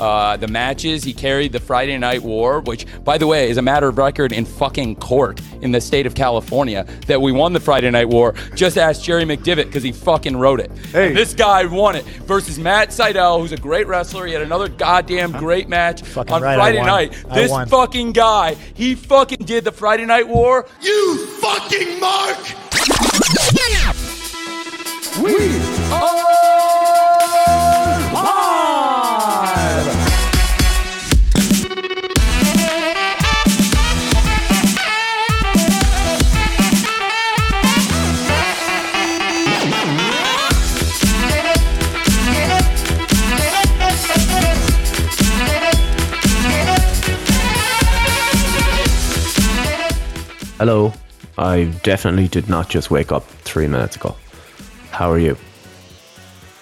uh, the matches. He carried the Friday Night War, which, by the way, is a matter of record in fucking court in the state of California that we won the Friday Night War. Just ask Jerry McDevitt because he fucking wrote it. Hey. And this guy won it versus Matt Sydal, who's a great wrestler. He had another goddamn great match Fucking on right, Friday night. This fucking guy, he fucking did the Friday Night War. You fucking mark! Hello. I definitely did not just wake up three minutes ago. How are you?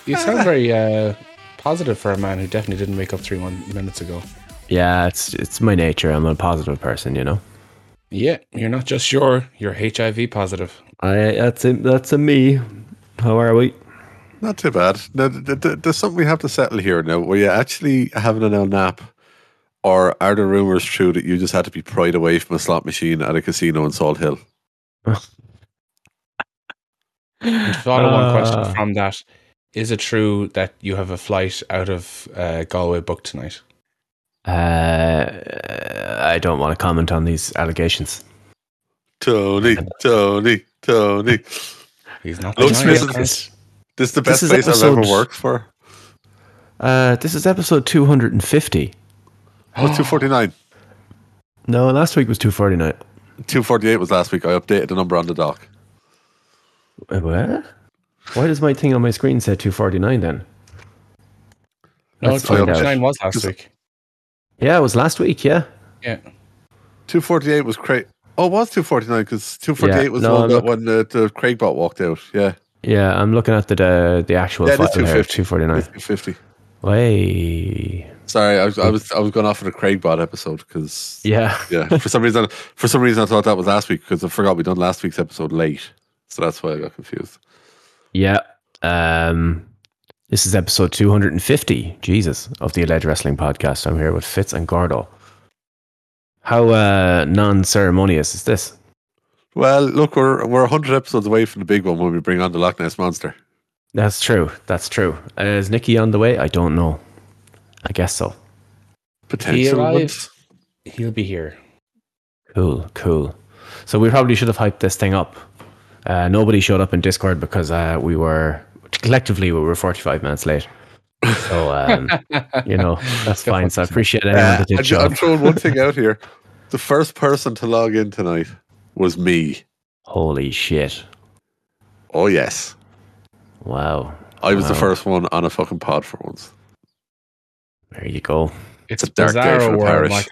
You sound very uh, positive for a man who definitely didn't wake up three one minutes ago. Yeah, it's it's my nature. I'm a positive person, you know. Yeah, you're not just sure, you're HIV positive. I that's a, that's a me. How are we? Not too bad. Now, th- th- there's something we have to settle here now. Were you actually having an L nap? Or are the rumours true that you just had to be pried away from a slot machine at a casino in Salt Hill? Follow one Uh. question from that. Is it true that you have a flight out of uh, Galway booked tonight? Uh, I don't want to comment on these allegations. Tony, Tony, Tony. He's not Look, denying Smith, it. This is the This best is place I've ever worked for. Uh, this is episode 250. What's 249? No, last week was 249. 248 was last week. I updated the number on the dock. Wait, what? Why does my thing on my screen say 249 then? No, Let's find out. 29 was last week. Yeah, it was last week. Yeah. Yeah. 248 was Craig. Oh, it was 249 because 248 Yeah, was no, the one that look- when the, the Craig bot walked out. Yeah. Yeah, I'm looking at the the, the actual Yeah, it is file here. 250. 249. It's 250. Way. Sorry, I was, I was I was going off of the Craig bot episode because Yeah. yeah, for some reason for some reason I thought that was last week because I forgot we done last week's episode late, so that's why I got confused. Yeah. Um, this is episode 250, Jesus, of the Alleged Wrestling Podcast. I'm here with Fitz and Gordo. How uh, non ceremonious is this? Well, look, we're we're hundred episodes away from the big one when we bring on the Loch Ness monster. That's true. That's true. Uh, is Nikki on the way? I don't know. I guess so. He Potential. arrives. He'll be here. Cool, cool. So we probably should have hyped this thing up. Uh, nobody showed up in Discord because uh, we were collectively we were 45 minutes late. So um, you know that's fine. So I appreciate anyone Uh, that did I'm, show I'm throwing one thing out here. The first person to log in tonight was me. Holy shit! Oh yes, Wow. I was the first one on a fucking pod for once. There you go. It's a dark day for the world, parish.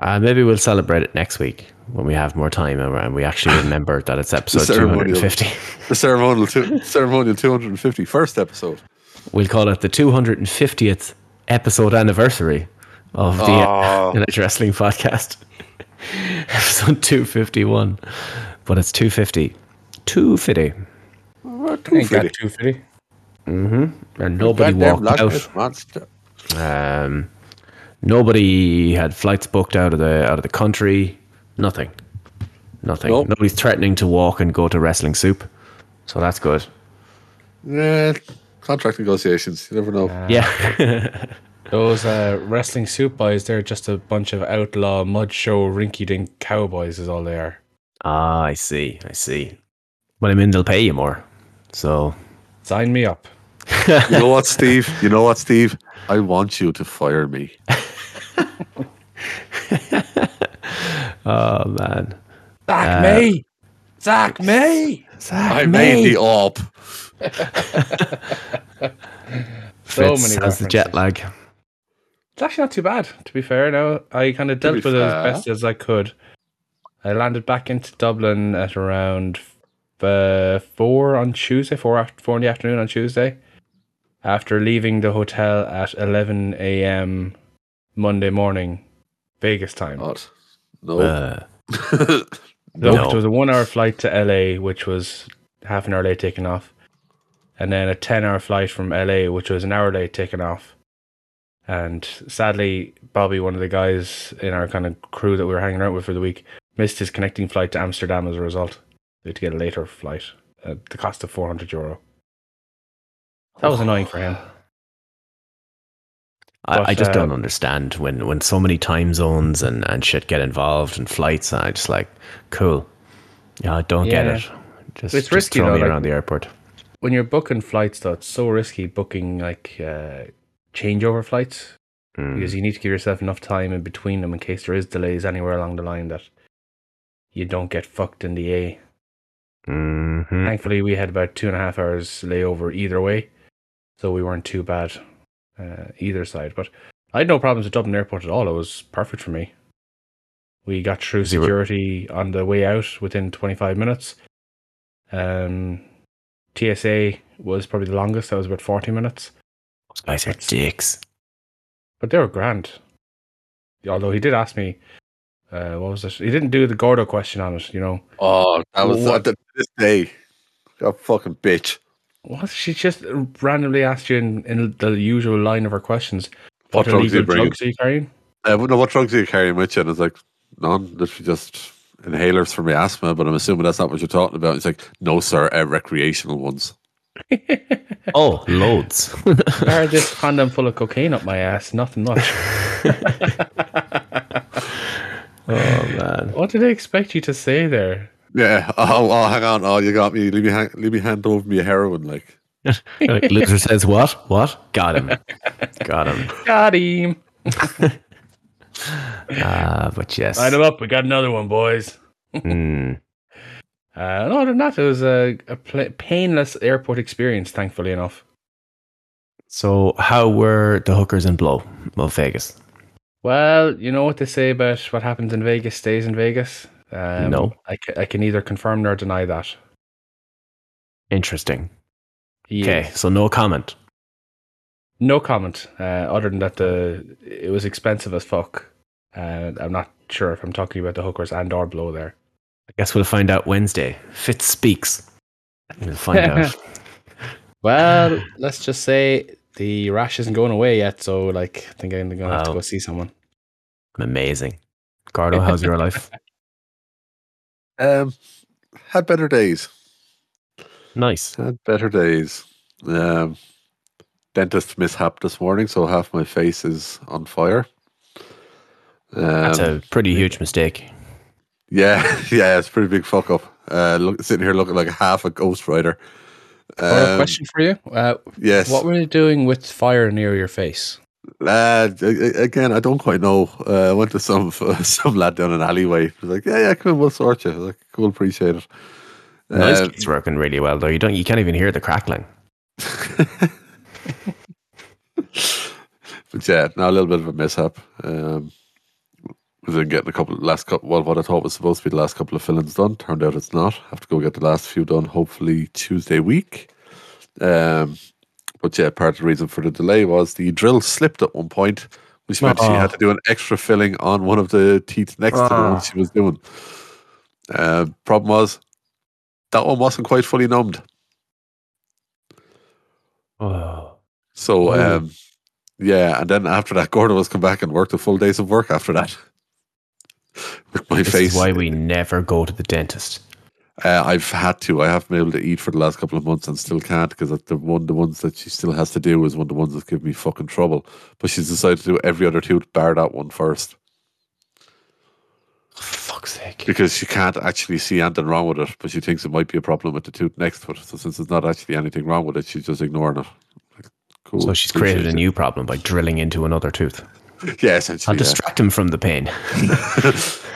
Uh, maybe we'll celebrate it next week when we have more time and- and we actually remember that it's episode ceremonial. 250. The ceremonial, two, ceremonial 250 first episode. We'll call it the 250th episode anniversary of the Oh. Village Wrestling Podcast. episode 251. But it's 250. 250. 250. 250. Mm-hmm. And nobody walked out. Monster. Um, nobody had flights booked out of the out of the country. Nothing. Nothing. Nope. Nobody's threatening to walk and go to Wrestling Soup. So that's good. Yeah, contract negotiations. You never know. Yeah. Those uh, wrestling soup boys, they're just a bunch of outlaw mud show rinky dink cowboys, is all they are. ah, I see. I see. Well, I mean, they'll pay you more. So Sign me up. you know what, Steve? You know what, Steve? I want you to fire me. Oh man. Zach me! Zach me! I made the op. So Fitz many has the jet lag. It's actually not too bad, to be fair. Now I kind of dealt be with it as best as I could. I landed back into Dublin at around uh, four on Tuesday, four after four in the afternoon on Tuesday. After leaving the hotel at eleven a.m. Monday morning, Vegas time. God. No. Uh, no. there was a one-hour flight to LA, which was half an hour late taking off, and then a ten-hour flight from LA, which was an hour late taking off, And sadly, Bobby, one of the guys in our kind of crew that we were hanging out with for the week, missed his connecting flight to Amsterdam as a result. They had to get a later flight at the cost of 400 euro. That was annoying for him. I, I just uh, don't understand when, when so many time zones and, and shit get involved and flights. And I just like, cool. Yeah, I don't get it. Just, It's just risky throw though, me like- around the airport. When you're booking flights, though, it's so risky booking like uh, changeover flights Mm. because you need to give yourself enough time in between them in case there is delays anywhere along the line that you don't get fucked in the A. Mhm. Thankfully, we had about two and a half hours layover either way, so we weren't too bad uh, either side. But I had no problems at Dublin Airport at all. It was perfect for me. We got through Zero. security on the way out within 25 minutes. Um, TSA was probably the longest. That was about 40 minutes, Those guys are dicks. but they were grand. Although he did ask me, uh, what was it? He didn't do the Gordo question on it, you know. Oh, that was What? uh, this day. That fucking bitch. What? She just randomly asked you in, in the usual line of her questions. What What drugs are you bringing? drugs are you carrying? Uh, no, what drugs are you carrying with you? And it's like, none. Literally just inhalers for my asthma. But I'm assuming that's not what you're talking about. It's like, no, sir, uh, recreational ones. Oh, loads. I had this condom full of cocaine up my ass. Nothing much. oh, man. what did they expect you to say there? Yeah. Oh, oh, hang on. Oh, you got me. Leave me, hang, leave me hand over me heroin. Like, Like, Loser says, what? What? Got him. Got him. Got him. Ah, but yes. light him up. We got another one, boys. Mm. Uh, no, other than that, it was a, a pla painless airport experience, thankfully enough. So, how were the hookers in Blow of Vegas? Well, you know what they say about what happens in Vegas stays in Vegas? Um, No. I, ca- I can neither confirm nor deny that. Interesting. Okay, so no comment. No comment. Uh, other than that, the it was expensive as fuck. Uh, I'm not sure if I'm talking about the hookers and or blow there. I guess we'll find out Wednesday. Fitz speaks. We'll find out. Well, let's just say the rash isn't going away yet, so like I think I'm gonna have to go see someone. Amazing. Gordo, how's your life? um, had better days. Nice. Had better days. Um, dentist mishap this morning, so half my face is on fire. Um, That's a pretty huge mistake. yeah, yeah, it's a pretty big fuck up. Uh, look, sitting here looking like half a ghost rider. Or a Um, question for you. Uh, Yes. what were you doing with fire near your face? Lad, again, I don't quite know. Uh, I went to some some lad down an alleyway. He was like, "Yeah, yeah, come on, we'll sort you." Like, "Cool, appreciate it." Noise Um, gate's working really well though. You don't you can't even hear the crackling. but yeah, now a little bit of a mishap. Um, was in getting a couple last couple. Well, what I thought was supposed to be the last couple of fillings done turned out it's not. I have to go get the last few done. Hopefully Tuesday week. Um, but yeah, part of the reason for the delay was the drill slipped at one point, which meant she had to do an extra filling on one of the teeth next to the one she was doing. Uh, problem was that one wasn't quite fully numbed. Oh. So um, yeah, and then after that, Gordon was come back and worked a full days of work after that. With my This face, is why we never go to the dentist. Uh, I've had to. I haven't been able to eat for the last couple of months and still can't because the one the ones that she still has to do is one of the ones that give me fucking trouble. But she's decided to do every other tooth bar that one first For fuck's sake. because she can't actually see anything wrong with it, but she thinks it might be a problem with the tooth next to it. So since there's not actually anything wrong with it, she's just ignoring it. Like, cool. So she's created a new problem by drilling into another tooth. Yeah, essentially. I'll yeah. distract him from the pain.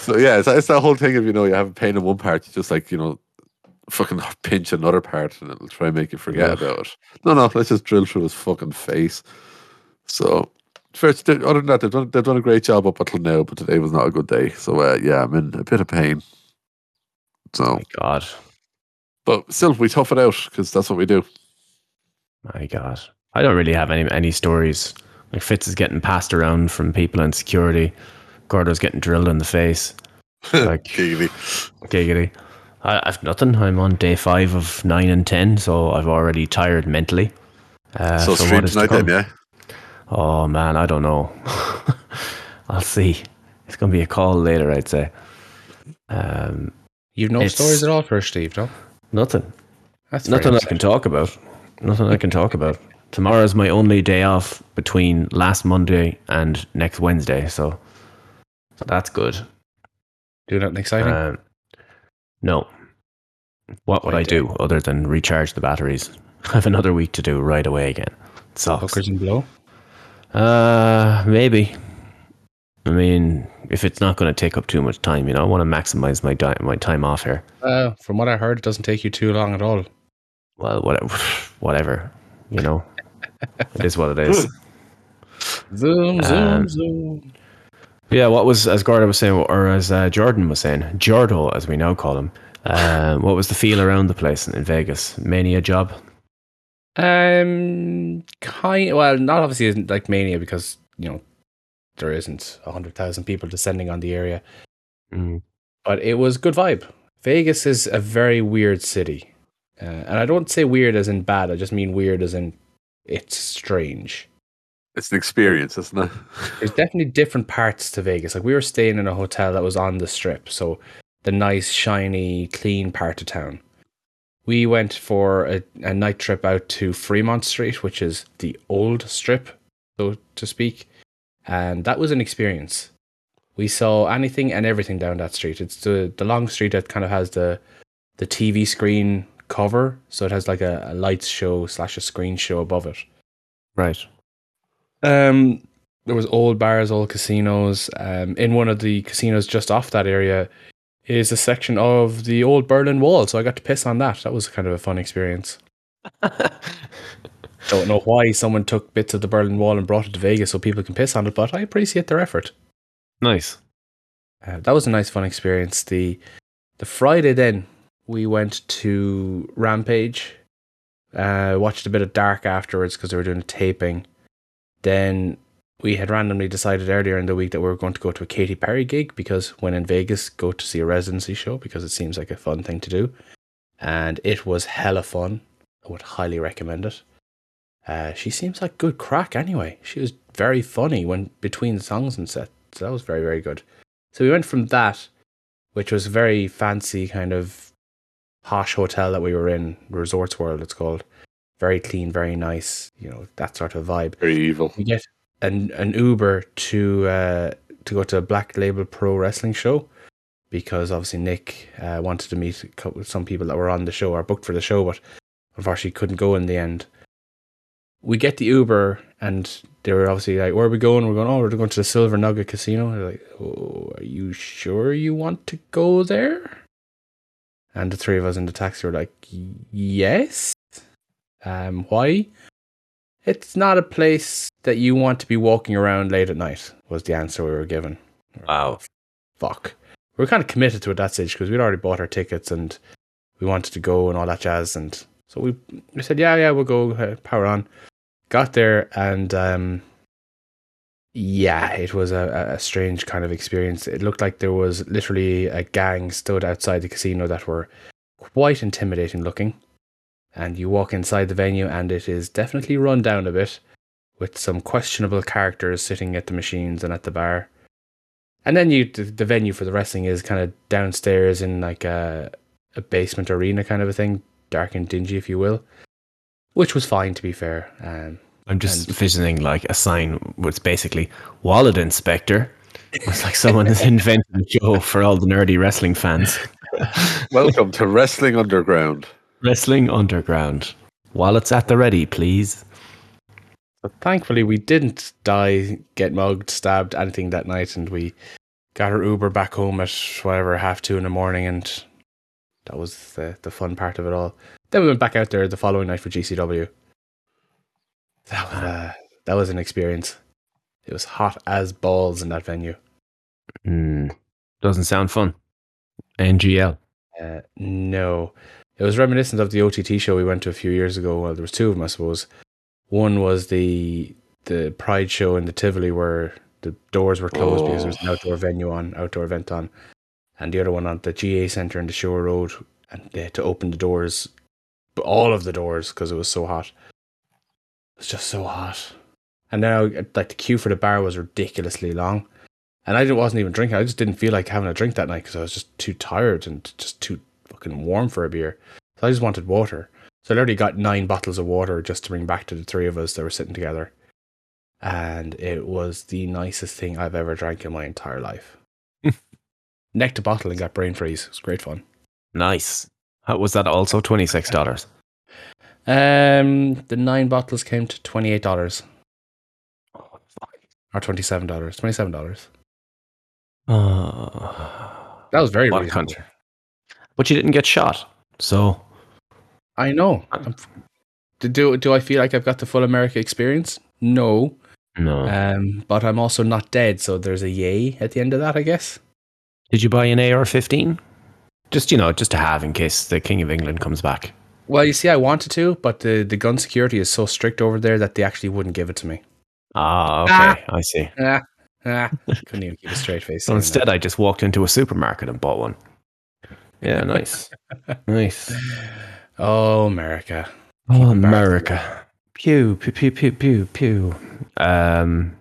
So yeah, it's, it's that whole thing of you know you have a pain in one part, you just like you know, fucking pinch another part, and it'll try and make you forget about it. No, no, let's just drill through his fucking face. So, first, other than that, they've done they've done a great job up until now, but today was not a good day. So uh, yeah, I'm in a bit of pain. So, My God. but still, we tough it out because that's what we do. My God. I don't really have any any stories. Like Fitz is getting passed around from people in security. Gordo's getting drilled in the face. Like Giggity. giggity. I, I've nothing. I'm on day five of nine and ten, so I've already tired mentally. Uh, so for stream what is to then, yeah. Oh man, I don't know. I'll see. It's gonna be a call later, I'd say. Um, You've no stories at all for Steve, no? nothing. That's Nothing I can talk about. Nothing I can talk about. Tomorrow is my only day off between last Monday and next Wednesday, so so that's good. Do nothing exciting. Um, no. What would I do other than recharge the batteries? I have another week to do right away again. It sucks. Hookers and blow. Uh, maybe. I mean, if it's not going to take up too much time, you know, I want to maximize my di- my time off here. Uh, from what I heard, it doesn't take you too long at all. Well, whatever, whatever, you know, it is what it is. Zoom, zoom, Um, zoom. Yeah, what was as Gordon was saying, or as uh, Jordan was saying, Jordo, as we now call him. Um, what was the feel around the place in Vegas? Mania job. Um, kind. Well, not obviously isn't like mania because you know there isn't a hundred thousand people descending on the area, Mm. but it was good vibe. Vegas is a very weird city, uh, and I don't say weird as in bad. I just mean weird as in it's strange. It's an experience, isn't it? There's definitely different parts to Vegas. Like we were staying in a hotel that was on the strip, so the nice, shiny, clean part of town. We went for a, a night trip out to Fremont Street, which is the old strip, so to speak. And that was an experience. We saw anything and everything down that street. It's the, the long street that kind of has the the TV screen cover, so it has like a, a lights show slash a screen show above it. Right. Um, there was old bars, old casinos. Um, in one of the casinos just off that area is a section of the old Berlin Wall, so I got to piss on that. That was kind of a fun experience. Don't know why someone took bits of the Berlin Wall and brought it to Vegas so people can piss on it, but I appreciate their effort. Nice. Uh, that was a nice, fun experience. The the Friday then we went to Rampage, uh, watched a bit of Dark afterwards because they were doing a taping. Then we had randomly decided earlier in the week that we were going to go to a Katy Perry gig because when in Vegas, go to see a residency show because it seems like a fun thing to do, and it was hella fun. I would highly recommend it. Uh, she seems like good crack anyway. She was very funny when between songs and set, so that was very very good. So we went from that, which was very fancy kind of posh hotel that we were in, Resorts World it's called. Very clean, very nice, you know, that sort of vibe. Very evil. We get an an Uber to uh to go to a Black Label Pro Wrestling show because obviously Nick uh, wanted to meet some people that were on the show or booked for the show, but unfortunately couldn't go in the end. We get the Uber and they were obviously like, "Where are we going?" We're going, "Oh, we're going to the Silver Nugget Casino." They're like, "Oh, are you sure you want to go there?" And the three of us in the taxi were like, "Yes." Um, why? It's not a place that you want to be walking around late at night. Was the answer we were given. Wow. Fuck. We were kind of committed to it at that stage because we'd already bought our tickets and we wanted to go and all that jazz. And so we we said, yeah, yeah, we'll go. Uh, power on. Got there and um, yeah, it was a, a strange kind of experience. It looked like there was literally a gang stood outside the casino that were quite intimidating looking. And you walk inside the venue, and it is definitely run down a bit with some questionable characters sitting at the machines and at the bar. And then you, the, the venue for the wrestling is kind of downstairs in like a, a basement arena kind of a thing, dark and dingy, if you will, which was fine to be fair. Um, I'm just And- envisioning like a sign where it's basically wallet inspector. It's like someone has invented a show for all the nerdy wrestling fans. Welcome to Wrestling Underground. Wrestling Underground. Wallets at the ready, please. But thankfully, we didn't die, get mugged, stabbed, anything that night, and we got our Uber back home at whatever half two in the morning, and that was the the fun part of it all. Then we went back out there the following night for GCW. That was uh, that was an experience. It was hot as balls in that venue. Hmm. doesn't sound fun. NGL. Uh, no, it was reminiscent of the OTT show we went to a few years ago. Well, there was two of them, I suppose. One was the the Pride show in the Tivoli where the doors were closed because there was an oh. outdoor venue on, outdoor event on, and the other one on the GA Centre in the Shore Road, and they had to open the doors, all of the doors because it was so hot. It was just so hot, And now, like the queue for the bar was ridiculously long, and I wasn't even drinking. I just didn't feel like having a drink that night because I was just too tired and just too fucking warm for a beer. So I just wanted water. So I literally got nine bottles of water just to bring back to the three of us that were sitting together, and it was the nicest thing I've ever drank in my entire life. Necked a bottle and got brain freeze. It was great fun. Nice. How, was that also twenty six dollars? Um, the nine bottles came to twenty eight dollars Oh, fuck. or twenty seven dollars. Twenty seven dollars. Oh. That was very What reasonable. country. But you didn't get shot, so I know. I'm, do do I feel like I've got the full America experience? No. no. Um, but I'm also not dead, so there's a yay at the end of that, I guess. Did you buy an AR fifteen? Just you know, just to have in case the King of England comes back. Well, you see, I wanted to, but the, the gun security is so strict over there that they actually wouldn't give it to me. Ah, okay, I see. Ah, ah. Couldn't even keep a straight face. So saying instead, I just walked into a supermarket and bought one. Yeah, nice, nice. oh, America. Oh, America. Pew, pew, pew, pew, pew, pew. Um,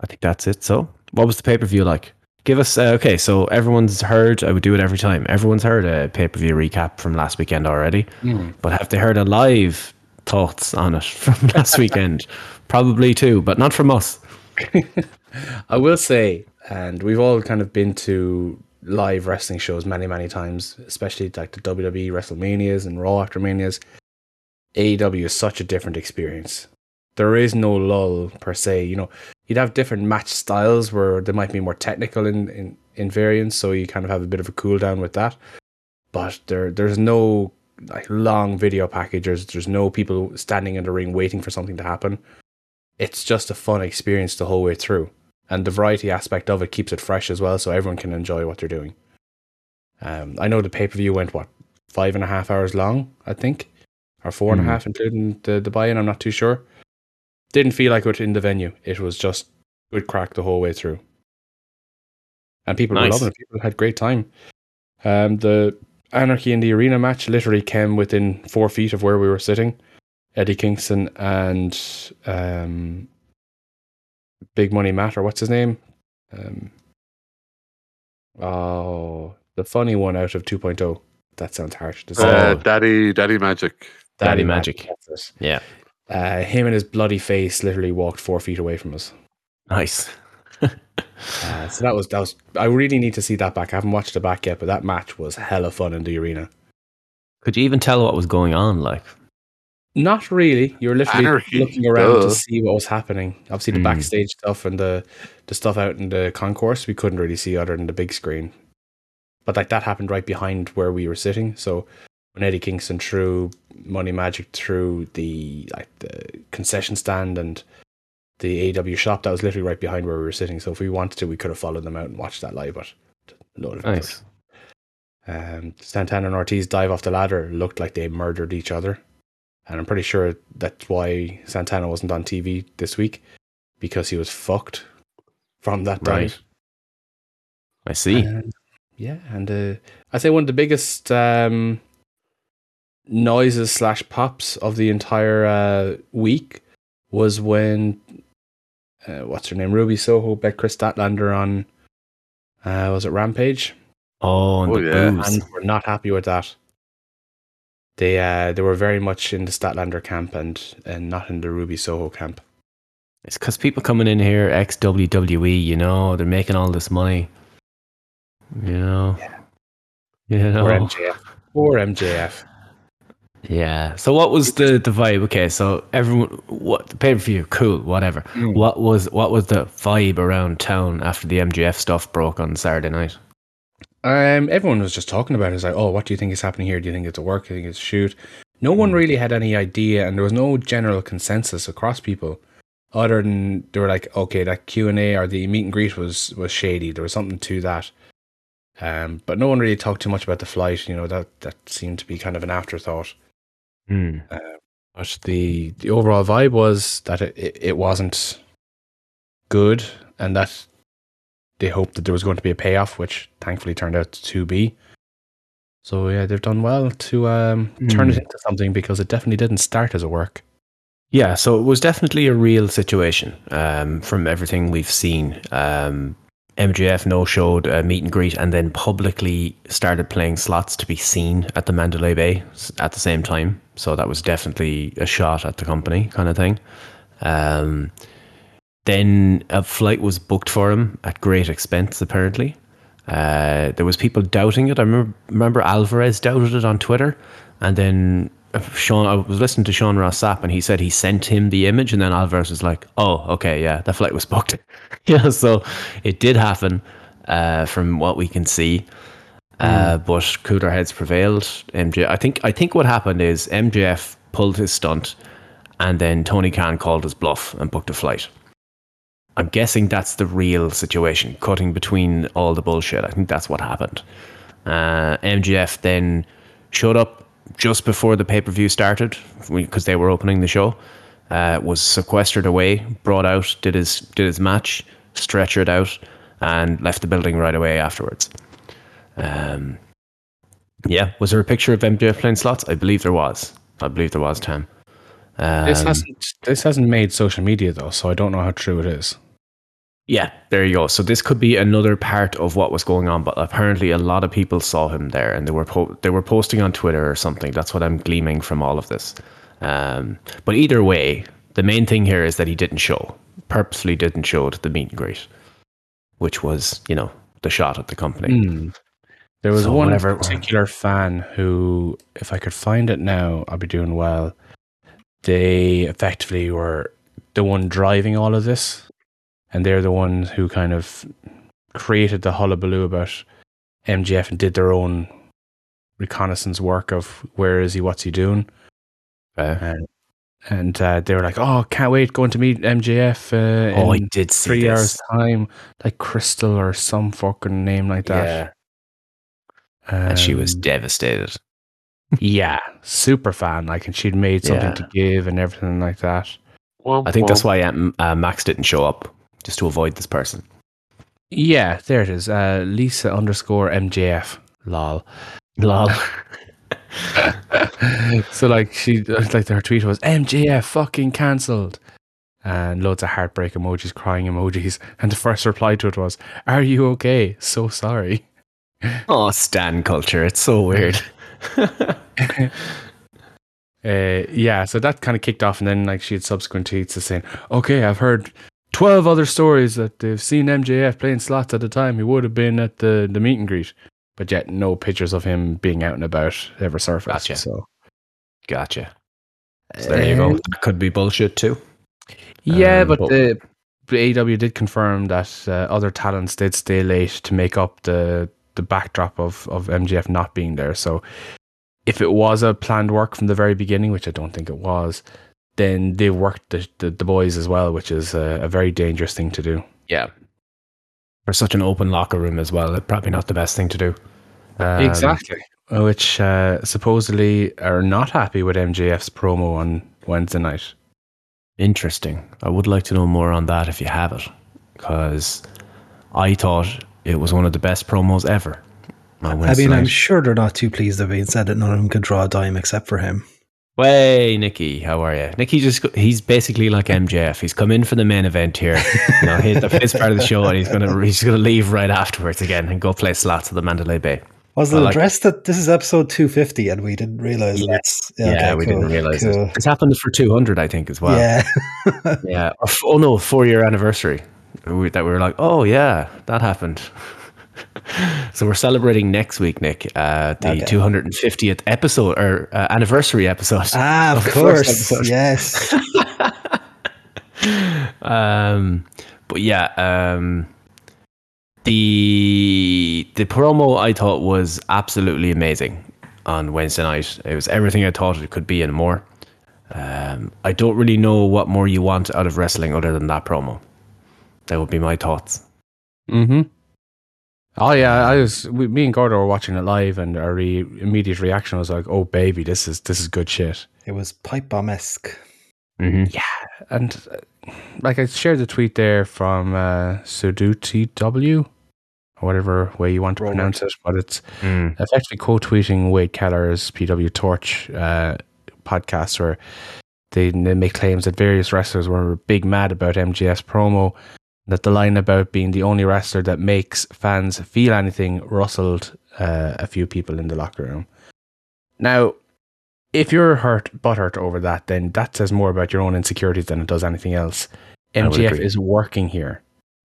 I think that's it. So, what was the pay per view like? Give us, uh, okay, so everyone's heard, I would do it every time. Everyone's heard a pay per view recap from last weekend already, Hmm. but have they heard a live thoughts on it from last weekend? Probably too, but not from us. I will say, and we've all kind of been to live wrestling shows many, many times, especially like the WWE WrestleManias and Raw after Manias. AEW is such a different experience. There is no lull per se. You know, you'd have different match styles where they might be more technical in, in, in variance, so you kind of have a bit of a cool down with that. But there there's no like long video packages. There's no people standing in the ring waiting for something to happen. It's just a fun experience the whole way through and the variety aspect of it keeps it fresh as well, so everyone can enjoy what they're doing. Um, I know the pay per view went what five and a half hours long, I think, or four and a Mm. half, including the the buy-in. I'm not too sure. Didn't feel like it in the venue. It was just good crack the whole way through, and people were loving it. People had great time. Um, the Anarchy in the Arena match literally came within four feet of where we were sitting. Eddie Kingston and um, Big Money Matt, or what's his name? Um, oh, the funny one out of 2.0. That sounds harsh to say. Uh, Oh. Daddy, Daddy Magic. Daddy Magic. that's it. Yeah, Uh, him and his bloody face literally walked four feet away from us. nice. Uh, so that was that was. I really need to see that back. I haven't watched it back yet, but that match was hella fun in the arena. Could you even tell what was going on? Like, Not really. You were literally Anarchy. looking around Duh. to see what was happening. Obviously, the Hmm. backstage stuff and the the stuff out in the concourse we couldn't really see other than the big screen. But like that happened right behind where we were sitting. So when Eddie Kingston threw Money Magic through the like the concession stand and the AW shop, that was literally right behind where we were sitting. So if we wanted to, we could have followed them out and watched that live. But no, nice. um, Santana and Ortiz dive off the ladder looked like they murdered each other. And I'm pretty sure that's why Santana wasn't on TV this week because he was fucked from that dive. Right. I see. And, yeah, and uh, I'd say one of the biggest um, noises slash pops of the entire uh, week was when uh, what's her name, Ruby Soho, bet Kris Statlander on uh, was it Rampage? Oh, and Oh, the yeah. booze. and we're not happy with that. They uh, they were very much in the Statlander camp and and not in the Ruby Soho camp. It's because people coming in here, ex WWE, you know, they're making all this money. You know? yeah. You know, Or? MJF. Or MJF. Yeah. So what was the, the vibe? Okay, so everyone what the pay per view, cool, whatever. Mm. What was what was the vibe around town after the MJF stuff broke on Saturday night? Um, everyone was just talking about it. It's like, oh, what do you think is happening here? Do you think it's a work? Do you think it's a shoot? No one really had any idea, and there was no general consensus across people, other than they were like, okay, that Q and A or the meet and greet was was shady. There was something to that. Um, but no one really talked too much about the flight. You know that that seemed to be kind of an afterthought. Hmm. But the the overall vibe was that it, it, it wasn't good, and that they hoped that there was going to be a payoff, which thankfully turned out to be. So yeah, they've done well to um, turn it Hmm. into something because it definitely didn't start as a work. Yeah, so it was definitely a real situation um, from everything we've seen. Um, MJF no showed a meet and greet and then publicly started playing slots to be seen at the Mandalay Bay at the same time. So that was definitely a shot at the company kind of thing. Um, then a flight was booked for him at great expense, apparently. Uh, there was people doubting it. I remember, remember Alvarez doubted it on Twitter, and then uh, Sean. I was listening to Sean Ross Sapp, and he said he sent him the image, and then Alvarez was like, "Oh, okay, yeah, the flight was booked." yeah, so it did happen, uh, from what we can see. Uh, but cooler heads prevailed. MJ, I think. I think what happened is MJF pulled his stunt, and then Tony Khan called his bluff and booked a flight. I'm guessing that's the real situation, cutting between all the bullshit. I think that's what happened. Uh, MJF then showed up just before the pay per view started because they were opening the show. Uh, was sequestered away, brought out, did his did his match, stretchered out, and left the building right away afterwards. Um, yeah, was there a picture of MJF playing slots? I believe there was. I believe there was. Tam. Um, This hasn't this hasn't made social media though, so I don't know how true it is. Yeah, there you go. So this could be another part of what was going on, but apparently a lot of people saw him there, and they were po- they were posting on Twitter or something. That's what I'm gleaming from all of this. Um, but either way, the main thing here is that he didn't show, purposely didn't show at the meet and greet, which was you know the shot at the company. Hmm. There was So one particular fan who, if I could find it now, I'll be doing well. They effectively were the one driving all of this, and they're the ones who kind of created the hullabaloo about MJF and did their own reconnaissance work of where is he, what's he doing, Uh, and and uh, they were like, "Oh, can't wait going to meet MJF." Uh, oh, I in did see three this. hours time, like Crystal or some fucking name like Yeah, that. and she was Um, devastated. yeah, super fan. Like, and she'd made something Yeah. to give and everything like that. Well I think that's why um, uh, Max didn't show up, just to avoid this person. Yeah, there it is. Uh, Lisa underscore MJF. Lol. Lol. so like she like her tweet was MJF fucking cancelled. And loads of heartbreak emojis, crying emojis. And the first reply to it was, Are you okay? So sorry. oh, Stan culture. It's so weird. Uh, yeah, so that kind of kicked off, and then like she had subsequent tweets saying, "Okay, I've heard twelve other stories that they've seen MJF playing slots at the time he would have been at the the meet and greet, but yet no pictures of him being out and about ever surfaced." Gotcha. So Gotcha. So there you go. That could be bullshit too. yeah, Um, but but- the, AW did confirm that uh, other talents did stay late to make up the the backdrop of of MJF not being there. So if it was a planned work from the very beginning, which I don't think it was, then they've worked the the, the boys as well, which is a, a very dangerous thing to do. Yeah. For such an open locker room as well, it's probably not the best thing to do. Um, exactly. Which uh, supposedly are not happy with MJF's promo on Wednesday night. Interesting. I would like to know more on that if you have it, because I thought it was one of the best promos ever. I Wednesday mean, I'm sure they're not too pleased of being said that none of them could draw a dime except for him. Way, Nikki, how are you? Nikki just—he's basically like MJF. He's come in for the main event here. You know, he's the first part of the show, and he's gonna he's gonna leave right afterwards again and go play slots at the Mandalay Bay. Was it like- addressed that this is episode 250 and we didn't realize Yeah. that's Yeah, okay, we cool, didn't realize cool. it. It's happened for 200, I think, as well. Yeah. Yeah. Or oh no, four year anniversary. We, that we were like, oh yeah, that happened. so we're celebrating next week, Nick, uh, the Okay. 250th episode or uh, anniversary episode. ah, of first course. Yes. Um, but yeah, um, the the promo I thought was absolutely amazing on Wednesday night. It was everything I thought it could be and more. Um, I don't really know what more you want out of wrestling other than that promo. That would be my thoughts. Mm-hmm. Oh yeah, I was. We, me and Gordo were watching it live, and our re- immediate reaction was like, "Oh baby, this is this is good shit." it was pipe bomb esque. Mm-hmm. And uh, like I shared the tweet there from uh, Suduti W, or whatever way you want to Robert. pronounce it, but it's Mm. effectively co-tweeting Wade Keller's PW Torch uh, podcast where they, they make claims that various wrestlers were big mad about MJF's promo. That the line about being the only wrestler that makes fans feel anything rustled uh, a few people in the locker room. Now, if you're hurt, butthurt over that, then that says more about your own insecurities than it does anything else. I MJF is working here.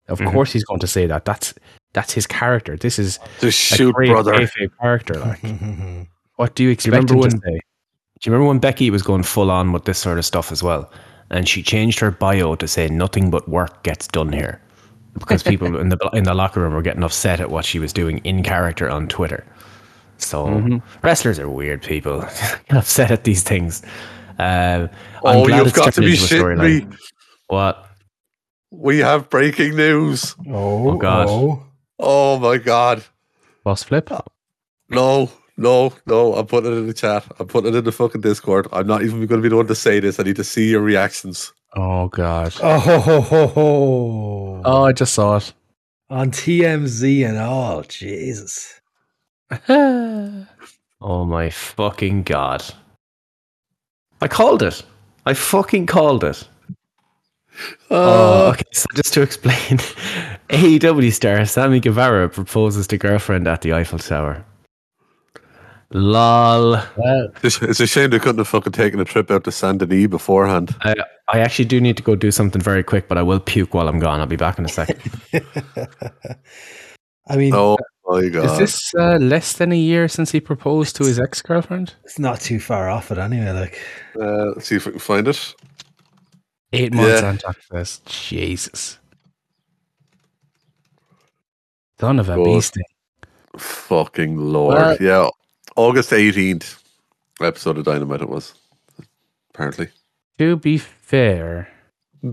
Of Mhm. course, he's going to say that. That's that's his character. This is Just a shoot, great brother. character. Like, what do you expect remember him to when- say? Do you remember when Becky was going full on with this sort of stuff as well? And she changed her bio to say nothing but work gets done here. Because people in the in the locker room were getting upset at what she was doing in character on Twitter. So Mm-hmm. wrestlers are weird people. Get upset at these things. Uh, I'm Oh, glad you've it's got to turned be into a shitting me. What? We have breaking news. Oh, God. oh. Oh my god. Boss flip. No, no, no. I'm putting it in the chat. I'm putting it in the fucking Discord. I'm not even going to be the one to say this. I need to see your reactions. Oh god. Oh, ho, ho, ho, ho. Oh, I just saw it. On TMZ and all. Jesus. Oh my fucking god! I called it. I fucking called it. Uh, oh, okay. So just to explain, AEW star Sammy Guevara proposes to girlfriend at the Eiffel Tower. Lol. It's, it's a shame they couldn't have fucking taken a trip out to Saint Denis beforehand. I, I actually do need to go do something very quick, but I will puke while I'm gone. I'll be back in a second. I mean, Oh my god. Is this uh, less than a year since he proposed to his ex girlfriend? it's not too far off it anyway. Like, Uh, let's see if we can find it. Eight months Yeah. on top of this. Jesus. Son of a God. beastie. Fucking lord. Well- yeah. August 18th episode of Dynamite it was. Apparently. To be fair,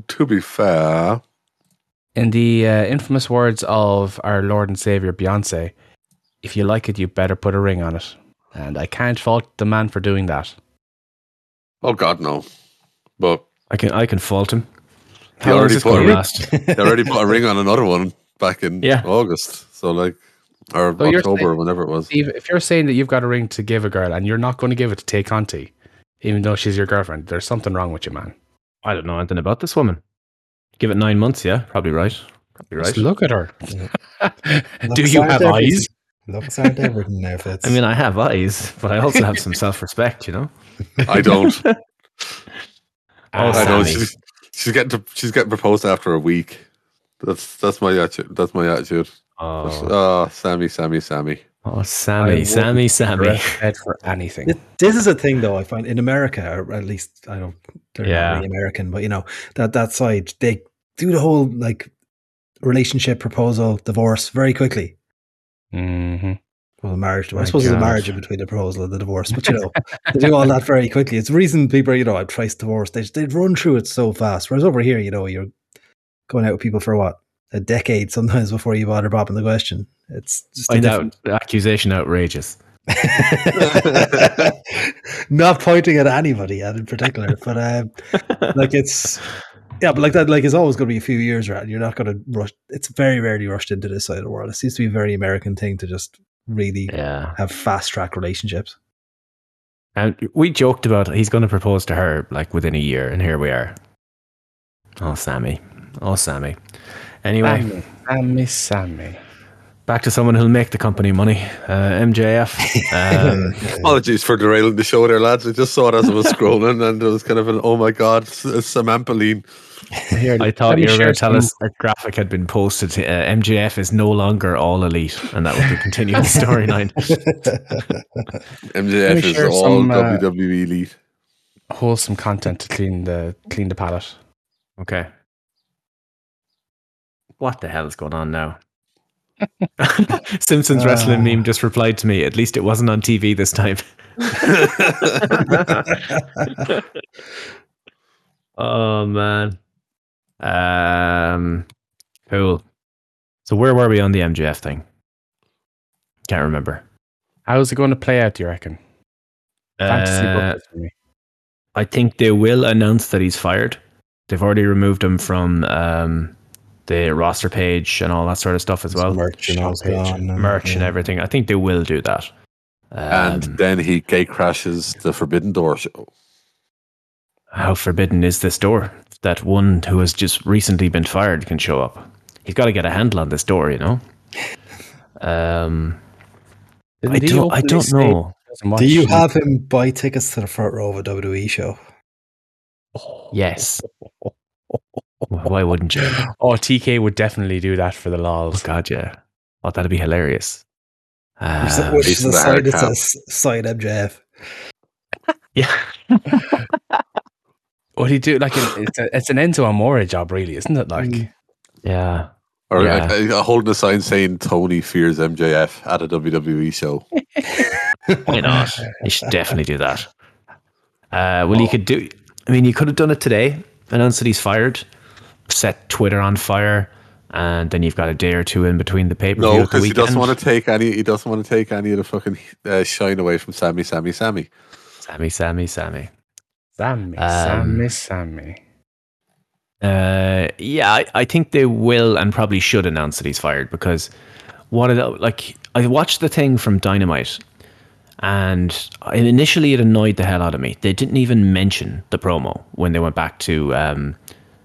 To be fair. in the uh, infamous words of our Lord and Savior Beyonce, if you like it, you better put a ring on it. And I can't fault the man for doing that. Oh god no. But I can I can fault him. He How long already put a ring- they already put a ring on another one back in Yeah. August. So like or So October, saying- whenever it was. Steve, if you're saying that you've got a ring to give a girl and you're not going to give it to Tay Conti, even though she's your girlfriend, there's something wrong with you, man. I don't know anything about this woman. Give it nine months, yeah, probably right. Probably right. Just look at her. Do you have eyes? looks aren't everything now, Fitz. I mean, I have eyes, but I also have some self-respect, you know. I don't. Ah, oh, I know she's she's getting to, she's getting proposed after a week. That's that's my attitude. That's my attitude. Oh, Oh, Sammy, Sammy, Sammy. oh I Sammy, wouldn't Sammy, Sammy. Head for anything. Th- This is a thing, though. I find in America, or at least I don't. They're Yeah. not really American, but you know that that side they do the whole like relationship proposal, divorce very quickly. hmm Well, marriage. I My suppose there's a marriage in between the proposal and the divorce, but you know they do all that very quickly. It's the reason people, you know, I've twice divorced. They they run through it so fast. Whereas over here, you know, you're going out with people for what a decade sometimes before you bother bobbing the question. It's just different- out the accusation outrageous. not pointing at anybody in particular, but um, like it's yeah, but like that, like it's always going to be a few years, right? You're not going to rush. It's very rarely rushed into this side of the world. It seems to be a very American thing to just really Yeah, have fast track relationships. and we joked about he's going to propose to her like within a year, and here we are. Oh, Sammy. Oh, Sammy. Anyway, Sammy, Sammy, Sammy. back to someone who'll make the company money. Uh, MJF. Um, Apologies for derailing the show there, lads. I just saw it as I was scrolling, and it was kind of an oh my god, s- Samanthaline. Here, I thought you were going to tell us a graphic had been posted. To, uh, MJF is no longer all elite, and that would be continuing the storyline. MJF is all some, uh, WWE elite. wholesome content to clean the clean the palate. Okay. What the hell is going on now? Simpsons wrestling Ah. meme just replied to me. At least it wasn't on TV this time. oh man. Um. Cool. So where were we on the MJF thing? Can't remember. How's it going to play out? Do you reckon? Fantasy Uh, book for me. I think they will announce that he's fired. They've already removed him from um, the roster page and all that sort of stuff as well. merch and all page, gone and- merch and everything. I think they will do that. Um, and then he gate crashes the Forbidden Door show. how forbidden is this door that one who has just recently been fired can show up? He's got to get a handle on this door, you know. Um, I don't. I don't know. he doesn't watch Do you have him buy tickets to the front row of a WWE show? Yes. Why wouldn't you? Oh, TK would definitely do that for the Oh lols. God, yeah. Oh, that'd be hilarious. Which Um, which is a side, it's a side MJF. yeah. What he do? Like it- it's a, it's an Enzo Amore job, really, isn't it? Like Mm. Yeah. Or Yeah. uh, uh, holding a sign saying Tony fears MJF at a WWE show. Why not? You should definitely do that. Uh, well, you could do. I mean, you could have done it today. Announced that he's fired. Set Twitter on fire, and then you've got a day or two in between the pay per view. No, because he doesn't want to take any. He doesn't want to take any of the fucking uh, shine away from Sammy, Sammy, Sammy. Sammy, Sammy, Sammy. Sammy, Um, Sammy, Sammy. Uh, yeah, I, I think they will and probably should announce that he's fired because what it like I watched the thing from Dynamite, and initially it annoyed the hell out of me. They didn't even mention the promo when they went back to um,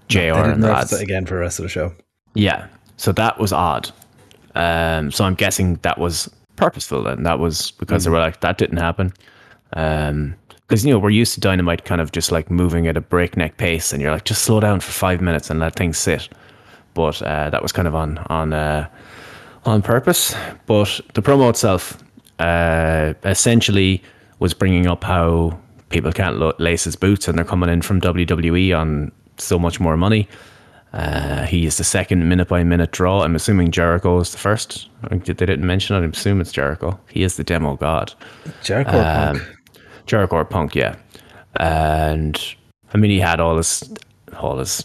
Jr. And the lads. again for the rest of the show. Yeah, so that was odd. Um, so I'm guessing that was purposeful, and that was because they were like that didn't happen. Um, because you know we're used to Dynamite kind of just like moving at a breakneck pace, and you're like just slow down for five minutes and let things sit. But uh, that was kind of on on uh, on purpose. But the promo itself uh, essentially was bringing up how people can't lace his boots, and they're coming in from WWE on so much more money. Uh, he is the second minute by minute draw. I'm assuming Jericho is the first. They didn't mention it. I assume it's Jericho. He is the demo god. Jericho or Um, Punk. Jericho or Punk, yeah. And I mean, he had all his all his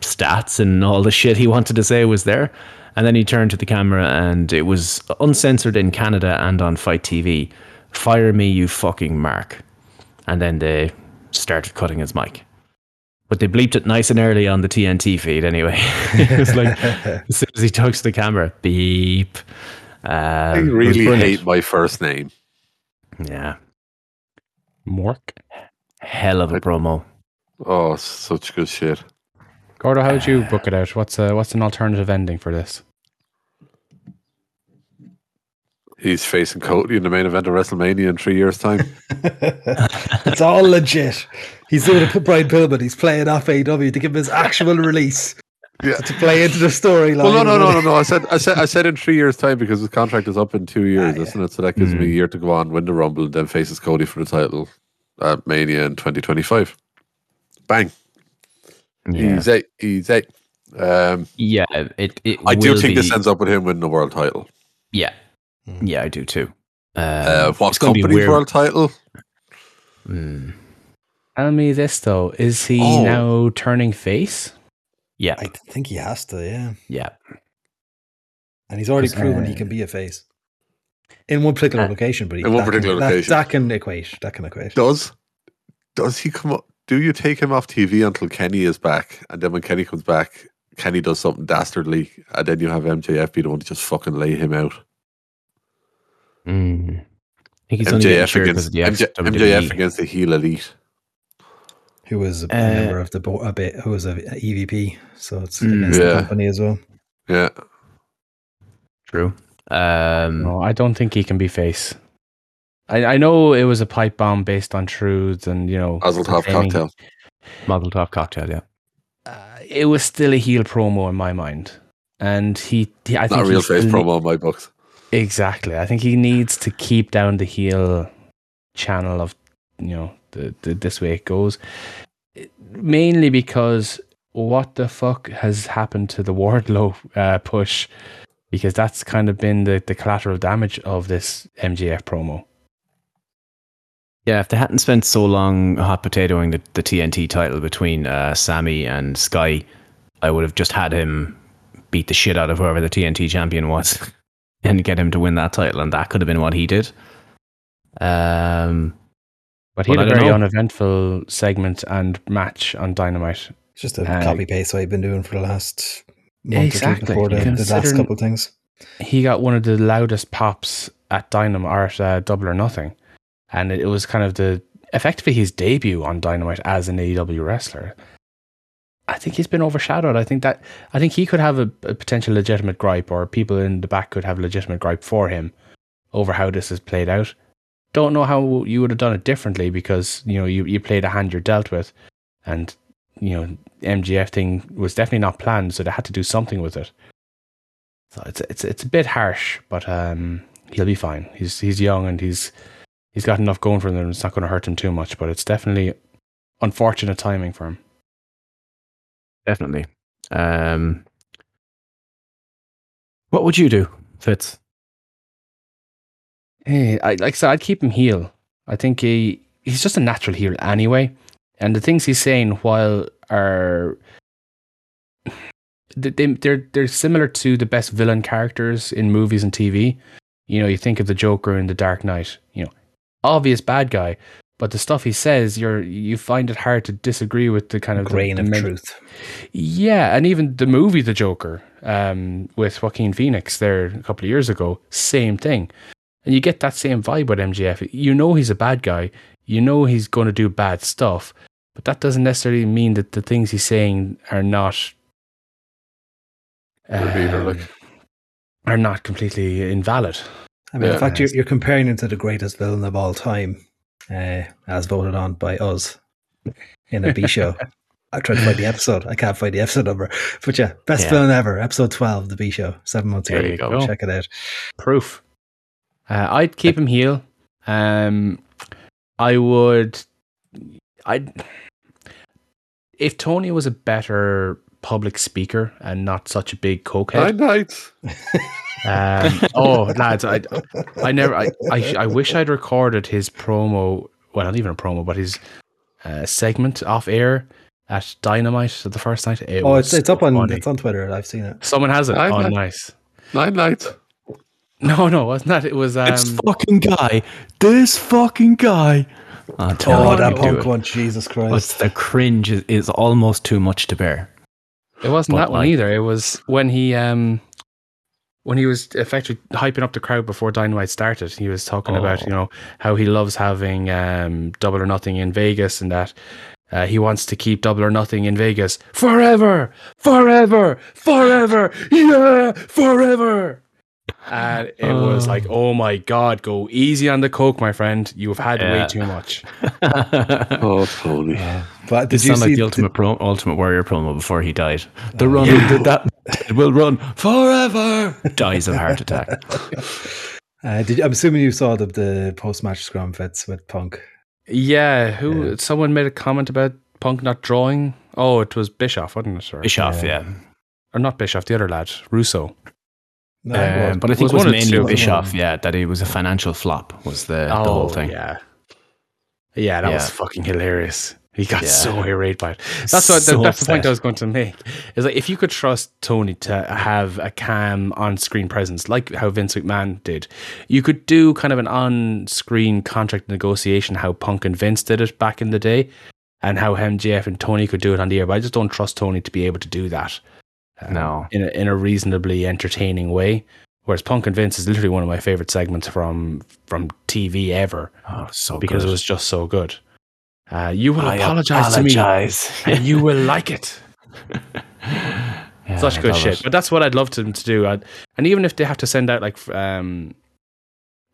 stats and all the shit he wanted to say was there. And then he turned to the camera, and it was uncensored in Canada and on Fight TV. Fire me, you fucking mark. And then they started cutting his mic. But they bleeped it nice and early on the TNT feed anyway. it was like, as soon as he talks to the camera, beep. Um, I really hate my first name. Yeah. Mork. Hell of a promo. Oh, such good shit. Gordo, how would you book it out? What's a, what's an alternative ending for this? He's facing Cody in the main event of WrestleMania in three years' time. it's all legit. He's doing it with Brian Pillman. He's playing off AW to give him his actual release Yeah. to play into the storyline. Well, no, no, no, no, no. I said, I said, I said in three years' time because his contract is up in two years, Ah, isn't it? So that gives Mm. me a year to go on, win the Rumble, and then faces Cody for the title at Mania in 2025. Bang. Yeah. Easy, easy. Um, Yeah, it. it I do think be, this ends up with him winning the world title. Yeah, Mm. yeah, I do too. Um, Uh, what it's company's world title? Mm, Tell me this though: is he Oh. now turning face? yeah, I think he has to, yeah. yeah, And he's already proven uh, he can be a face in one particular Uh, location. But he, in one that particular can, that- location. that, can equate. That can equate. Does does he come up? Do you take him off TV until Kenny is back, and then when Kenny comes back, Kenny does something dastardly, and then you have MJF be the one to just fucking lay him out? Mm. I think he's only getting MJF because against of the MJ, MJF against the heel elite. Who was a Uh, member of the board, a bit, who was a EVP. So it's Mm. against Yeah. the company as well. Yeah, True. Um, No, I don't think he can be face. I, I know it was a pipe bomb based on truths, and you know, Mazel tov claiming- cocktail. Model top cocktail. Yeah. Uh, it was still a heel promo in my mind, and he, he I think Not a he real face still- promo in my books. Exactly. I think he needs to keep down the heel channel of, you know, the, the this way it goes. Mainly because what the fuck has happened to the Wardlow uh, push? Because that's kind of been the, the collateral damage of this MJF promo. Yeah, if they hadn't spent so long hot potatoing the, the TNT title between uh, Sammy and Sky, I would have just had him beat the shit out of whoever the TNT champion was and get him to win that title, and that could have been what he did. Um, But he Well, had a very know. uneventful segment and match on Dynamite. It's just a Uh, copy paste what I've been doing for the last month or Exactly. two before the, the last couple of things. he got one of the loudest pops at Dynamite or at uh, Double or Nothing, and it, it was kind of the effectively his debut on Dynamite as an AEW wrestler. I think he's been overshadowed. I think that I think he could have a, a potential legitimate gripe, or people in the back could have legitimate gripe for him over how this has played out. Don't know how you would have done it differently because you know you, you played a hand you're dealt with, and you know MJF thing was definitely not planned, so they had to do something with it. So it's it's it's a bit harsh, but um, he'll be fine. He's he's young and he's he's got enough going for him. It's not going to hurt him too much, but it's definitely unfortunate timing for him. Definitely. Um, what would you do, Fitz? Hey, I, like I said, I'd keep him heel. I think he he's just a natural heel anyway, and the things he's saying while are they, they- they're they're similar to the best villain characters in movies and TV. You know, you think of the Joker in The Dark Knight. You know, obvious bad guy, but the stuff he says, you're you find it hard to disagree with the kind of the- Grain the of men- truth. yeah, and even the movie The Joker um, with Joaquin Phoenix there a couple of years ago, same thing. And you get that same vibe with MJF. You know he's a bad guy. You know he's going to do bad stuff, but that doesn't necessarily mean that the things he's saying are not Good either, um, like. are not completely invalid. I mean, Yeah. in fact, you're, you're comparing him to the greatest villain of all time, uh, as voted on by us in a B show. I tried to find the episode. I can't find the episode number. But yeah, best Yeah. villain ever, episode 12, the B show, seven months ago. There you go. Check it out. Proof. Uh, I'd keep him heel. Um, I would. I'd. If Tony was a better public speaker and not such a big cokehead. Nine nights. Um, oh, lads, I, I never. I, I, I wish I'd recorded his promo. Well, not even a promo, but his uh, segment off air at Dynamite the first night. It Oh, it's, it's up on funny. it's on Twitter. I've seen it. Someone has it. I oh, know. nice. Nine nights. No, no, it wasn't. It was. Um, this fucking guy. This fucking guy. I'll Oh, you that punk one. Jesus But Christ. the cringe is, is almost too much to bear. It wasn't But that one either. It was when he um when he was effectively hyping up the crowd before Dynamite started. He was talking about Oh. you know how he loves having um Double or Nothing in Vegas and that. Uh, he wants to keep Double or Nothing in Vegas forever, forever, forever, yeah, forever. And it was Oh. like, oh my god, go easy on the coke, my friend. You have had Yeah. way too much. Oh, Tony. But This did you sound see like the ultimate pro, Ultimate Warrior promo before he died. The run Yeah. did that. It will run forever. Dies of heart attack. Uh, did I'm assuming you saw the, the post match scrum Fitz with Punk. Yeah, who? Yeah. Someone made a comment about Punk not drawing. Oh, it was Bischoff, wasn't it? Or, Bischoff, Yeah. yeah. or not Bischoff, the other lad, Russo. No, it Um, but I think was it was of the mainly. Bischoff, yeah, that he was a financial flop was the, the whole thing. Oh, Yeah, yeah, that was fucking hilarious. He got Yeah. so irate by it. That's what. So that's the point. I was going to make. Is like if you could trust Tony to have a calm on-screen presence, like how Vince McMahon did, you could do kind of an on-screen contract negotiation, how Punk and Vince did it back in the day, and how MJF and Tony could do it on the air. But I just don't trust Tony to be able to do that. Um, No. in a, in a reasonably entertaining way. Whereas Punk and Vince is literally one of my favorite segments from from TV ever Oh, so because good. it was just so good. Uh, you will apologize apologize. to me, and you will like it. Yeah, Such good shit. it. But that's what I'd love them to do. I'd, and even if they have to send out like um,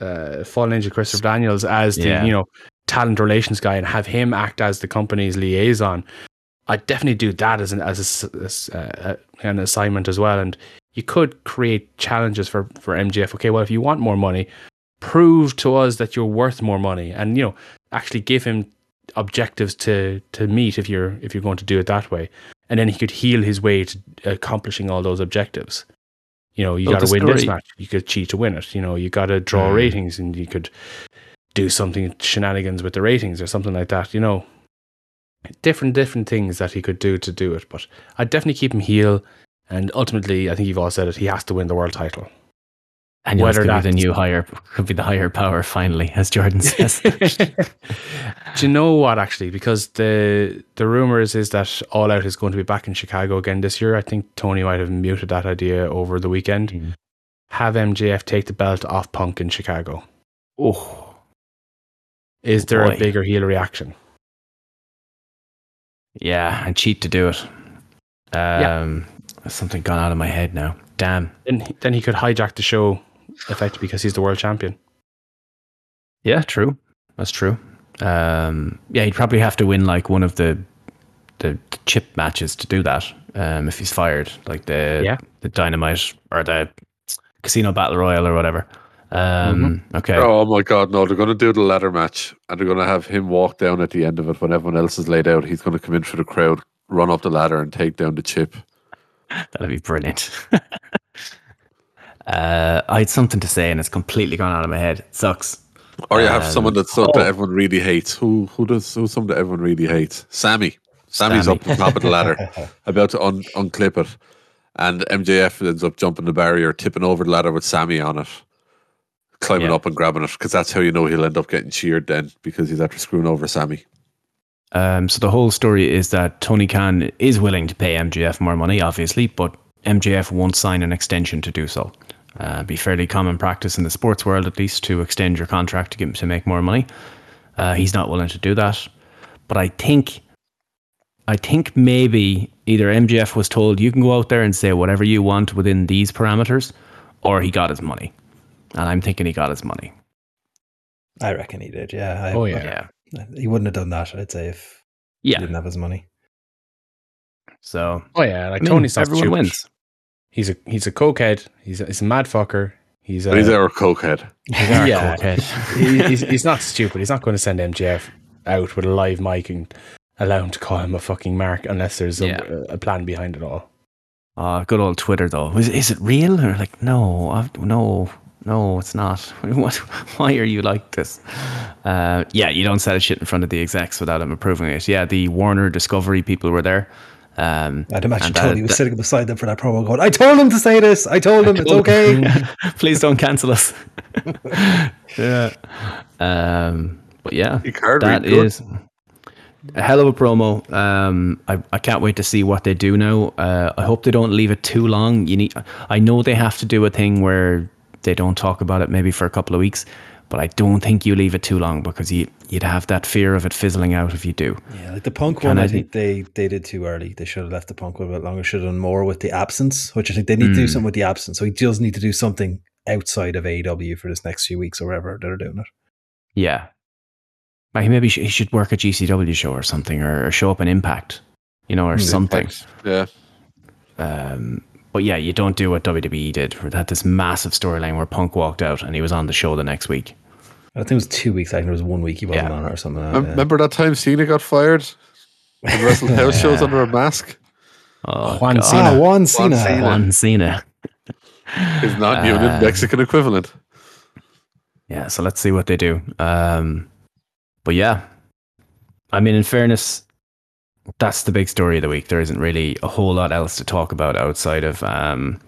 uh, Fallen Angel Christopher Daniels as the Yeah. you know talent relations guy and have him act as the company's liaison, I'd definitely do that as an as a as, uh, an assignment as well. And you could create challenges for for MJF. Okay, well if you want more money, prove to us that you're worth more money, and you know actually give him objectives to to meet if you're if you're going to do it that way and then he could heal his way to accomplishing all those objectives you know you got to win this disagree. match you could cheat to win it you know you got to draw Mm. ratings and you could do something shenanigans with the ratings or something like that you know different different things that he could do to do it but i'd definitely keep him heel and ultimately i think you've all said it he has to win the world title And whether could be the new higher, could be the higher power finally, as Jordan says. Do you know what actually? Because the the rumors is that All Out is going to be back in Chicago again this year. I think Tony might have muted that idea over the weekend. Mm. Have MJF take the belt off Punk in Chicago. oh, Is there Boy. a bigger heel reaction? Yeah, and cheat to do it. Um, there's something gone out of my head now. Damn. Then he- then he could hijack the show, effectively because he's the world champion. Yeah, true. That's true. Um, yeah, he'd probably have to win like one of the the chip matches to do that. Um, if he's fired, like the Yeah. the dynamite or the casino battle royal or whatever. Um, Okay. Oh my god, no! They're going to do the ladder match, and they're going to have him walk down at the end of it when everyone else is laid out. He's going to come in for the crowd, run up the ladder, and take down the chip. That'd be brilliant. uh, I had something to say and it's completely gone out of my head. It sucks. Or you have Um, someone that's that everyone really hates. Who who does who's someone that everyone really hates? Sammy. Sammy's Sammy. up the top of the ladder, about to un- unclip it, and MJF ends up jumping the barrier, tipping over the ladder with Sammy on it, climbing Yeah. up and grabbing it, because that's how you know he'll end up getting cheered then, because he's after screwing over Sammy. Um, so the whole story is that Tony Khan is willing to pay MJF more money, obviously, but MJF won't sign an extension to do so. Uh, be fairly common practice in the sports world, at least, to extend your contract to get to make more money. Uh, he's not willing to do that, but I think, I think maybe either MJF was told you can go out there and say whatever you want within these parameters, or he got his money, and I'm thinking he got his money. I reckon he did. Yeah. I, Oh, yeah. Yeah, He wouldn't have done that. I'd say if he didn't have his money. So Oh yeah, like I mean, Tony's everyone stupid. wins. He's a he's a cokehead. He's a, he's a mad fucker. He's a he's our cokehead. yeah. he, he's, he's not stupid. He's not going to send MJF out with a live mic and allow him to call him a fucking mark unless there's a, Yeah. a plan behind it all. Uh, good old Twitter though. Is, is it real or like no, I've, no, no, it's not. What? Why are you like this? Uh, yeah, you don't say shit in front of the execs without them approving it. Yeah, the Warner Discovery people were there. Um, I'd imagine and that- Tony was that- sitting beside them for that promo going, I told him to say this. I told him it's okay. Please don't cancel us. yeah. Um, but yeah, He card that read good. a hell of a promo. Um, I, I can't wait to see what they do now. Uh, I hope they don't leave it too long. You need. I know they have to do a thing where they don't talk about it maybe for a couple of weeks, but I don't think you leave it too long because you you'd have that fear of it fizzling out if you do. Yeah, like the punk Can one, I I think they they did too early. They should have left the punk one a bit longer. Should have done more with the absence, which I think they need to do Mm. something with the absence. So he does need to do something outside of AEW for this next few weeks or wherever they're doing it. Yeah. Like maybe he should work a GCW show or something, or, or show up in Impact, you know, or something. Yeah. Um, but yeah, you don't do what WWE did. They had this massive storyline where Punk walked out and he was on the show the next week. I think it was two weeks. I think it was one week he wasn't Yeah. on it or something. Like Mem- that, yeah. Remember that time Cena got fired? And wrestled house shows under a mask? Oh, Juan Cena. Ah, Juan Cena. Cena. Juan Cena. His non-union Uh, Mexican equivalent. Yeah, so let's see what they do. Um, but yeah, I mean, in fairness, that's the big story of the week. There isn't really a whole lot else to talk about outside of um,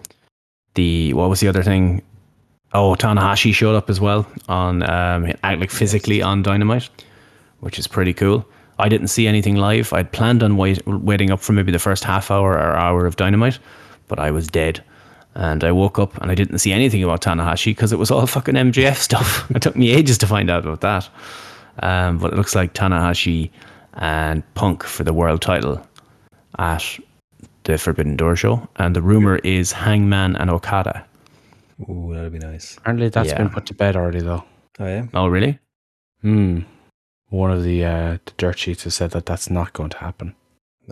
the what was the other thing? Oh, Tanahashi showed up as well on um, like physically on Dynamite, which is pretty cool. I didn't see anything live. I'd planned on wait, waiting up for maybe the first half hour or hour of Dynamite, but I was dead. And I woke up and I didn't see anything about Tanahashi because it was all fucking MJF stuff. it took me ages to find out about that. Um, but it looks like Tanahashi and Punk for the world title at the Forbidden Door show. And the rumor is Hangman and Okada. Ooh, that'd be nice. Apparently that's Yeah. been put to bed already though. Oh yeah. Oh, really? Hmm. One of the uh, the dirt sheets has said that that's not going to happen.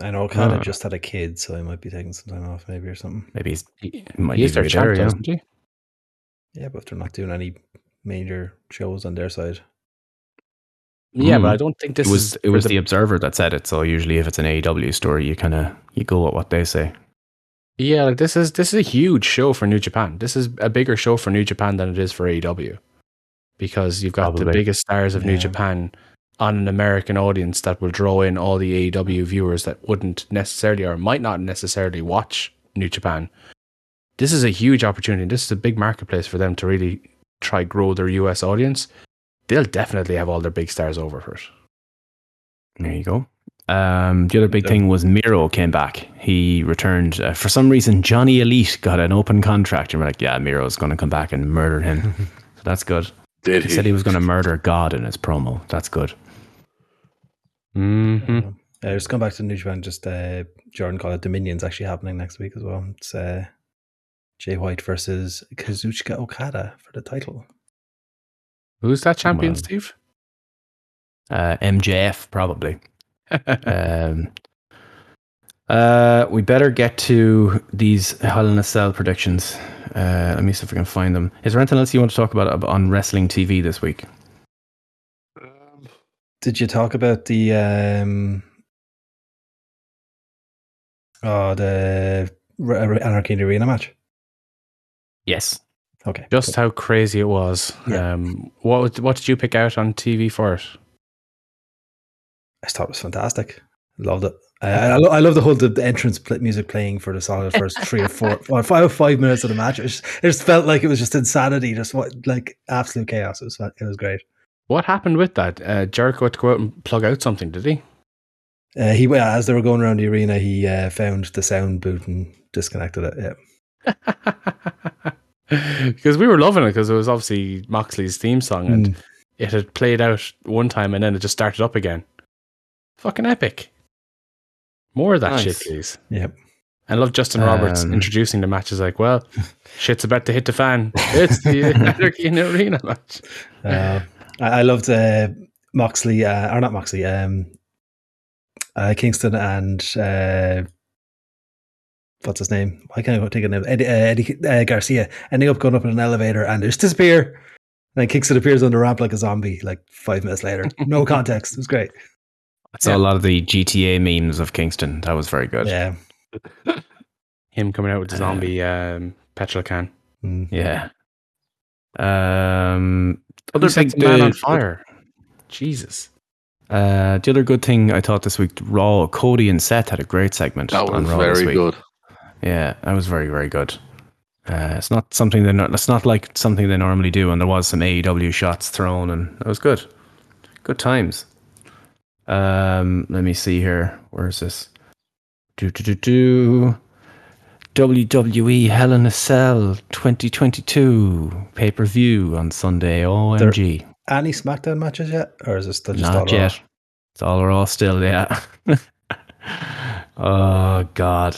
I know Okada Ah. just had a kid, so he might be taking some time off, maybe or something. Maybe he's He, might he is even their be champ, there, yeah. doesn't he? Yeah, but if they're not doing any major shows on their side. Yeah, Hmm. but I don't think this it was is it was the the Observer that said it. So usually, if it's an AEW story, you kind of you go with what they say. Yeah, like this is this is a huge show for New Japan. This is a bigger show for New Japan than it is for AEW. Because you've got the biggest stars of New Japan on an American audience that will draw in all the AEW viewers that wouldn't necessarily or might not necessarily watch New Japan. This is a huge opportunity. This is a big marketplace for them to really try grow their US audience. They'll definitely have all their big stars over for it. There you go. Um, the other big thing was Miro came back. He returned. Uh, for some reason, Johnny Elite got an open contract, and we're like, yeah, Miro's going to come back and murder him. so that's good. Did He he? said he was going to murder God in his promo. That's good. hmm Uh, just come back to New Japan. Just uh, Jordan called it Dominion's actually happening next week as well. It's uh, Jay White versus Kazuchika Okada for the title. Who's that champion, Well. Steve? Uh, MJF probably. um, uh, we better get to these Hell in a Cell predictions. Uh, let me see if I can find them. Is there anything else you want to talk about on wrestling TV this week? Um, Did you talk about the um, oh the R- R- Anarchy Arena match? Yes. Okay, Just how crazy it was. Yeah. Um, what what did you pick out on TV for it? I thought it was fantastic. Loved it. I, I, lo- I love the whole the, the entrance pl- music playing for the solid first three or four or five or five minutes of the match. It just, it just felt like it was just insanity, just what like absolute chaos. It was it was great. What happened with that? Uh, Jericho had to go out and plug out something, did he? Uh, he as they were going around the arena, he uh, found the sound boot and disconnected it. Yeah, Because we were loving it because it was obviously Moxley's theme song and Mm. it had played out one time and then it just started up again. Fucking epic. More of that Nice. shit, please. Yep. I love Justin Roberts Um, introducing the match as like, well, shit's about to hit the fan. It's the Anarchy in the Arena match. Uh, I, I loved uh, Moxley, uh, or not Moxley, um, uh, Kingston and uh, what's his name? Why can't I think of his name? Eddie, uh, Eddie uh, Garcia ending up going up in an elevator and they just disappear. And then Kingston appears on the ramp like a zombie, like five minutes later. No context. It was great. I saw a lot of the GTA memes of Kingston. That was very good. Yeah. Him coming out with the zombie um, petrol can. Mm. Yeah. Um, other Who set big man on fire. Jesus. Uh, the other good thing I thought this week, Raw, Cody and Seth had a great segment. that on was Raw this very week. good. Yeah, that was very very good. Uh, it's not something they not. It's not like something they normally do, and there was some AEW shots thrown, and it was good. Good times. Um, let me see here. Where is this? Do do do do. WWE Hell in a Cell 2022 pay per view on Sunday. OMG. Any SmackDown matches yet? Or is it still just all Not Raw? yet. It's all Raw still, yeah. oh God.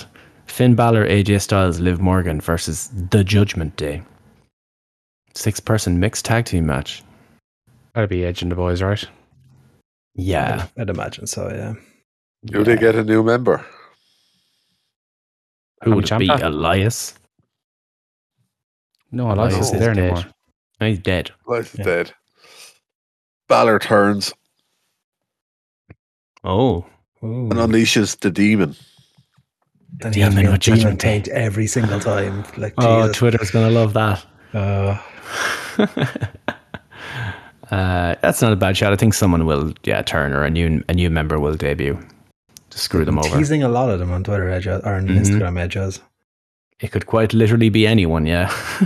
Finn Balor, AJ Styles, Liv Morgan versus The Judgment Day. Six person mixed tag team match. Gotta be Edge and the boys, right? Yeah. I'd, I'd imagine so, yeah. Do they get a new member? Who would it be? Elias? No, Elias Elias isn't there dead. anymore. No, he's dead. Elias is Yeah. dead. Balor turns Oh. Ooh. and unleashes the demon. And he has to Demon with Judgment Demon Day. Paint every single time. Like, Oh, Jesus. Twitter's going to love that. Uh, uh, that's not a bad shot. I think someone will, yeah, turn or a new a new member will debut to screw them over. He's teasing a lot of them on Twitter edge or on Mhm. Instagram edges. It could quite literally be anyone, yeah.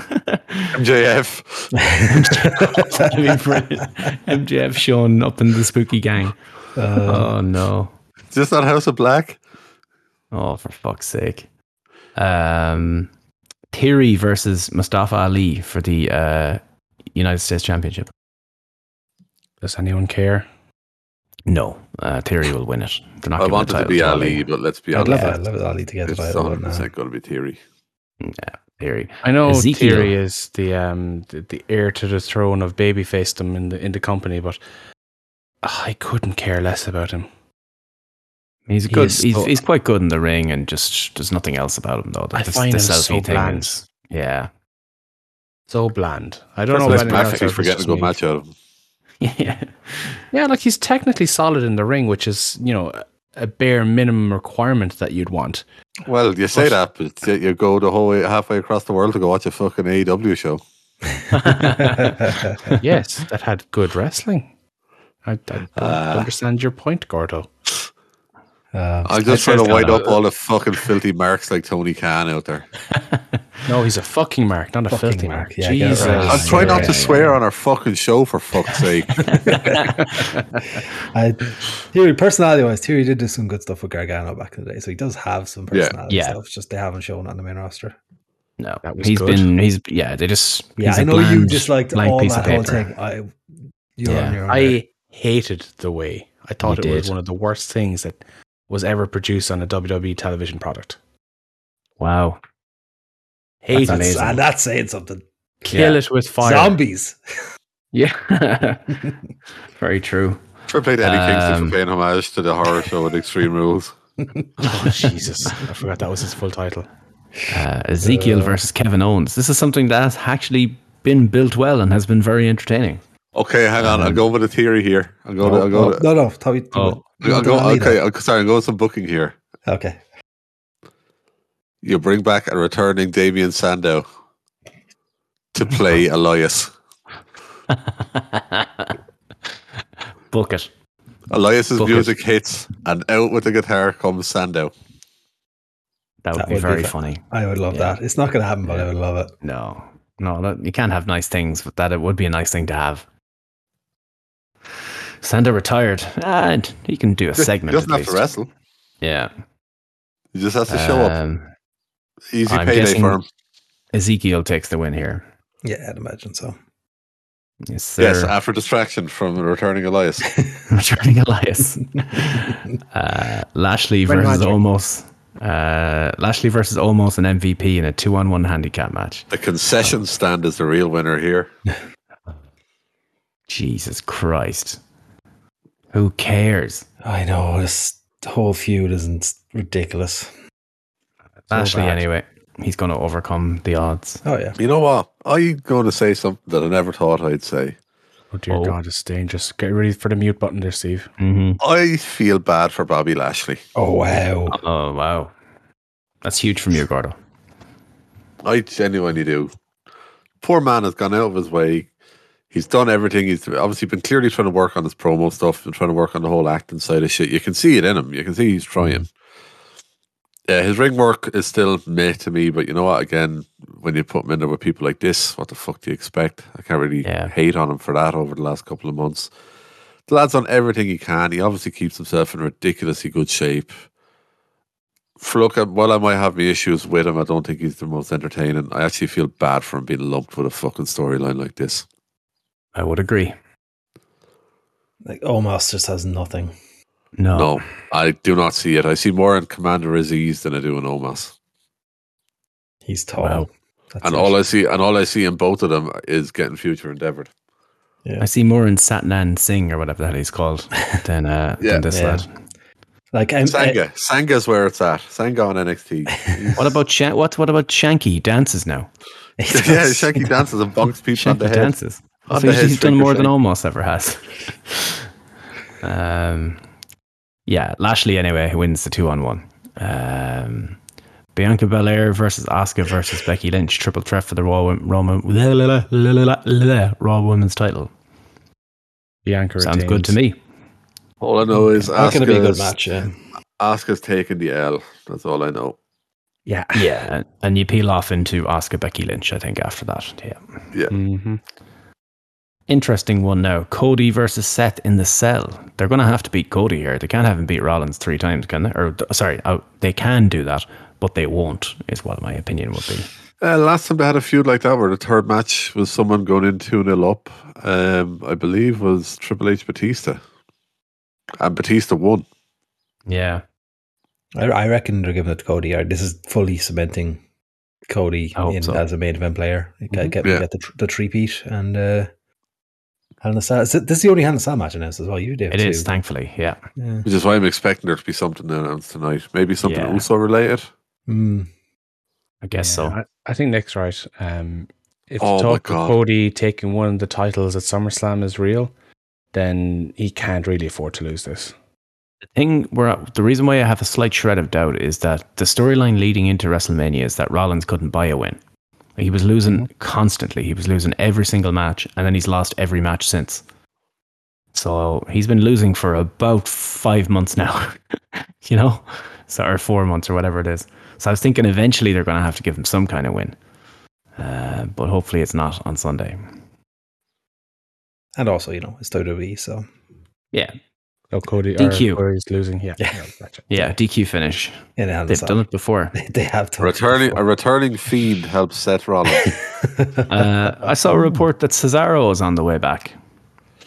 MJF. That'd. MJF showing up in the spooky gang. Uh, Oh no. Is this not House of Black? Oh, for fuck's sake. Um, Theory versus Mustafa Ali for the uh, United States Championship. Does anyone care? No, uh, Theory will win it. They're not I giving the wanted to title be Ali, but let's be I'd love honest. it. I'd love it, Ali, to get the It's title. but 100% no. going to be Theory. Yeah, Theory. I know Ezekiel. Theory is the um the, the heir to the throne of babyfacedom in the in the company, but I couldn't care less about him. He's He good. is He's, so- he's quite good in the ring, and just there's nothing else about him though. I The- find the him so thing bland. is- yeah, So bland. I don't That's know less about anyone else. graphics or for if getting a good match out of him. yeah. Yeah, like he's technically solid in the ring, which is you know a bare minimum requirement that you'd want. Well, you say But- that, but you go the whole way halfway across the world to go watch a fucking AEW show. yes, that had good wrestling. I, I don't Ah. understand your point, Gordo. Uh, I'm just trying to first wind up all the fucking filthy marks like Tony Khan out there. No, he's a fucking mark, not a Fucking filthy mark, mark. yeah, Jesus. right. I'm trying not yeah, to yeah, swear yeah. on our fucking show for fuck's sake. I, Theory, personality wise, Theory did do some good stuff with Gargano back in the day, so he does have some Yeah. personality Yeah. stuff. It's just they haven't shown it on the main roster. No, That was he's good. been. He's yeah. They just. Yeah, he's I a know you bland- disliked all piece that of whole paper. thing. I, you're Yeah. on your own. I hated the way. I thought You it was one of the worst things that was ever produced on a WWE television product. Wow, Hated That's it. amazing. and that's saying something. Kill it with fire. Zombies. yeah, very true. For played Eddie Kingston Um, for paying homage to the horror show with Extreme Rules. Oh, Jesus. I forgot that was his full title. Uh, Ezekiel versus Kevin Owens. This is something that has actually been built well and has been very entertaining. Okay, hang on. I'll go with a theory here. I'll go. I'll go. Oh, no, no. Tell me. Oh. I'll go okay, I'll, sorry. I'm go with some booking here. Okay. You bring back a returning Damien Sandow to play Elias. Book it. Elias's Book it. music hits, and out with the guitar comes Sandow. That would That be would very fa- funny. I would love Yeah. that. It's not going to happen, but I would love it. No, no, that, you can't have nice things, but that it would be a nice thing to have. Sandow retired, and he can do a segment. He segment. doesn't at have to wrestle. Yeah. He just has to show up. Um, Easy I'm payday for him. Ezekiel takes the win here. Yeah, I'd imagine so. Yes, Yes, after distraction from returning Elias. returning Elias. uh, Lashley Very versus magic. almost. Uh, Lashley versus almost an MVP in a two-on-one handicap match. The concession stand is the real winner here. Jesus Christ! Who cares? I know this whole feud isn't ridiculous. Lashley, bad. anyway, he's going to overcome the odds. Oh yeah. You know what? I'm going to say something that I never thought I'd say. Oh, dear Oh. God, it's dangerous. Get ready for the mute button there, Steve. Mm-hmm. I feel bad for Bobby Lashley. Oh wow. Oh wow, that's huge from you, Gordo. I genuinely do. Poor man has gone out of his way. He's done everything. He's obviously been clearly trying to work on his promo stuff and trying to work on the whole acting side of shit. You can see it in him. You can see he's trying. Yeah, his ring work is still meh to me, but you know what? Again, when you put him in there with people like this, what the fuck do you expect? I can't really Yeah. hate on him for that over the last couple of months. The lad's done everything he can. He obviously keeps himself in ridiculously good shape. For look, uh, while I might have my issues with him, I don't think he's the most entertaining. I actually feel bad for him being lumped with a fucking storyline like this. I would agree. Like Omos just has nothing. No, No, I do not see it. I see more in Commander Azeez than I do in Omos. He's tall. Wow. And all I see, and all I see in both of them is getting future endeavored. I see more in Satnam Singh or whatever the hell he's called than uh, Yeah. than this Yeah. lad. like I'm, Sanga, Sanga's where it's at. Sanga on NXT. What about Shan- what? What about Shanky? Dances now. Yeah, Shanky dances and bonks people on the head. dances. On So the he's, he's done more than Shank. almost ever has. um, yeah, Lashley anyway who wins the two on one. Um, Bianca Belair versus Asuka versus Becky Lynch, triple threat for the Raw Wom- Raw, Raw, Raw Women's title. Bianca Sounds good to me. All I know is That's going to be a good match. Yeah. Asuka's taking the L. That's all I know. Yeah. Yeah, and- and you peel off into Asuka Becky Lynch, I think, after that. Yeah. Yeah. hmm Interesting one now. Cody versus Seth in the cell. They're going to have to beat Cody here. They can't have him beat Rollins three times, can they? Or sorry, uh, they can do that, but they won't. Is what my opinion would be. Uh, last time they had a feud like that, where the third match was someone going in 2 0 up, um, I believe was Triple H Batista. And Batista won. Yeah, I, I reckon they're giving it to Cody. This is fully cementing Cody in so. as a main event player. You Get, get, Yeah. get the tr- the three peat and uh, Hell in a Cell. This is the only Hell in a Cell match announced as well. You do it too. is. Thankfully, yeah. Yeah. Which is why I'm expecting there to be something announced tonight. Maybe something Yeah. also related. Mm. I guess so. I, I think Nick's right. Um, if Oh the talk of Cody taking one of the titles at SummerSlam is real, then he can't really afford to lose this. The thing where the reason why I have a slight shred of doubt is that the storyline leading into WrestleMania is that Rollins couldn't buy a win. He was losing constantly. He was losing every single match, and then he's lost every match since. So he's been losing for about five months now, you know, so or four months or whatever it is. So I was thinking eventually they're going to have to give him some kind of win, uh, but hopefully it's not on Sunday. And also, you know, it's WWE, so Yeah, Oh, Cody. DQ. Or Corey's losing. Yeah. yeah. gotcha. Yeah, DQ finish. Yeah, they have They've done it before. They have done it Returning before. a returning fiend helps Seth Rollins. Uh, I saw a report that Cesaro is on the way back.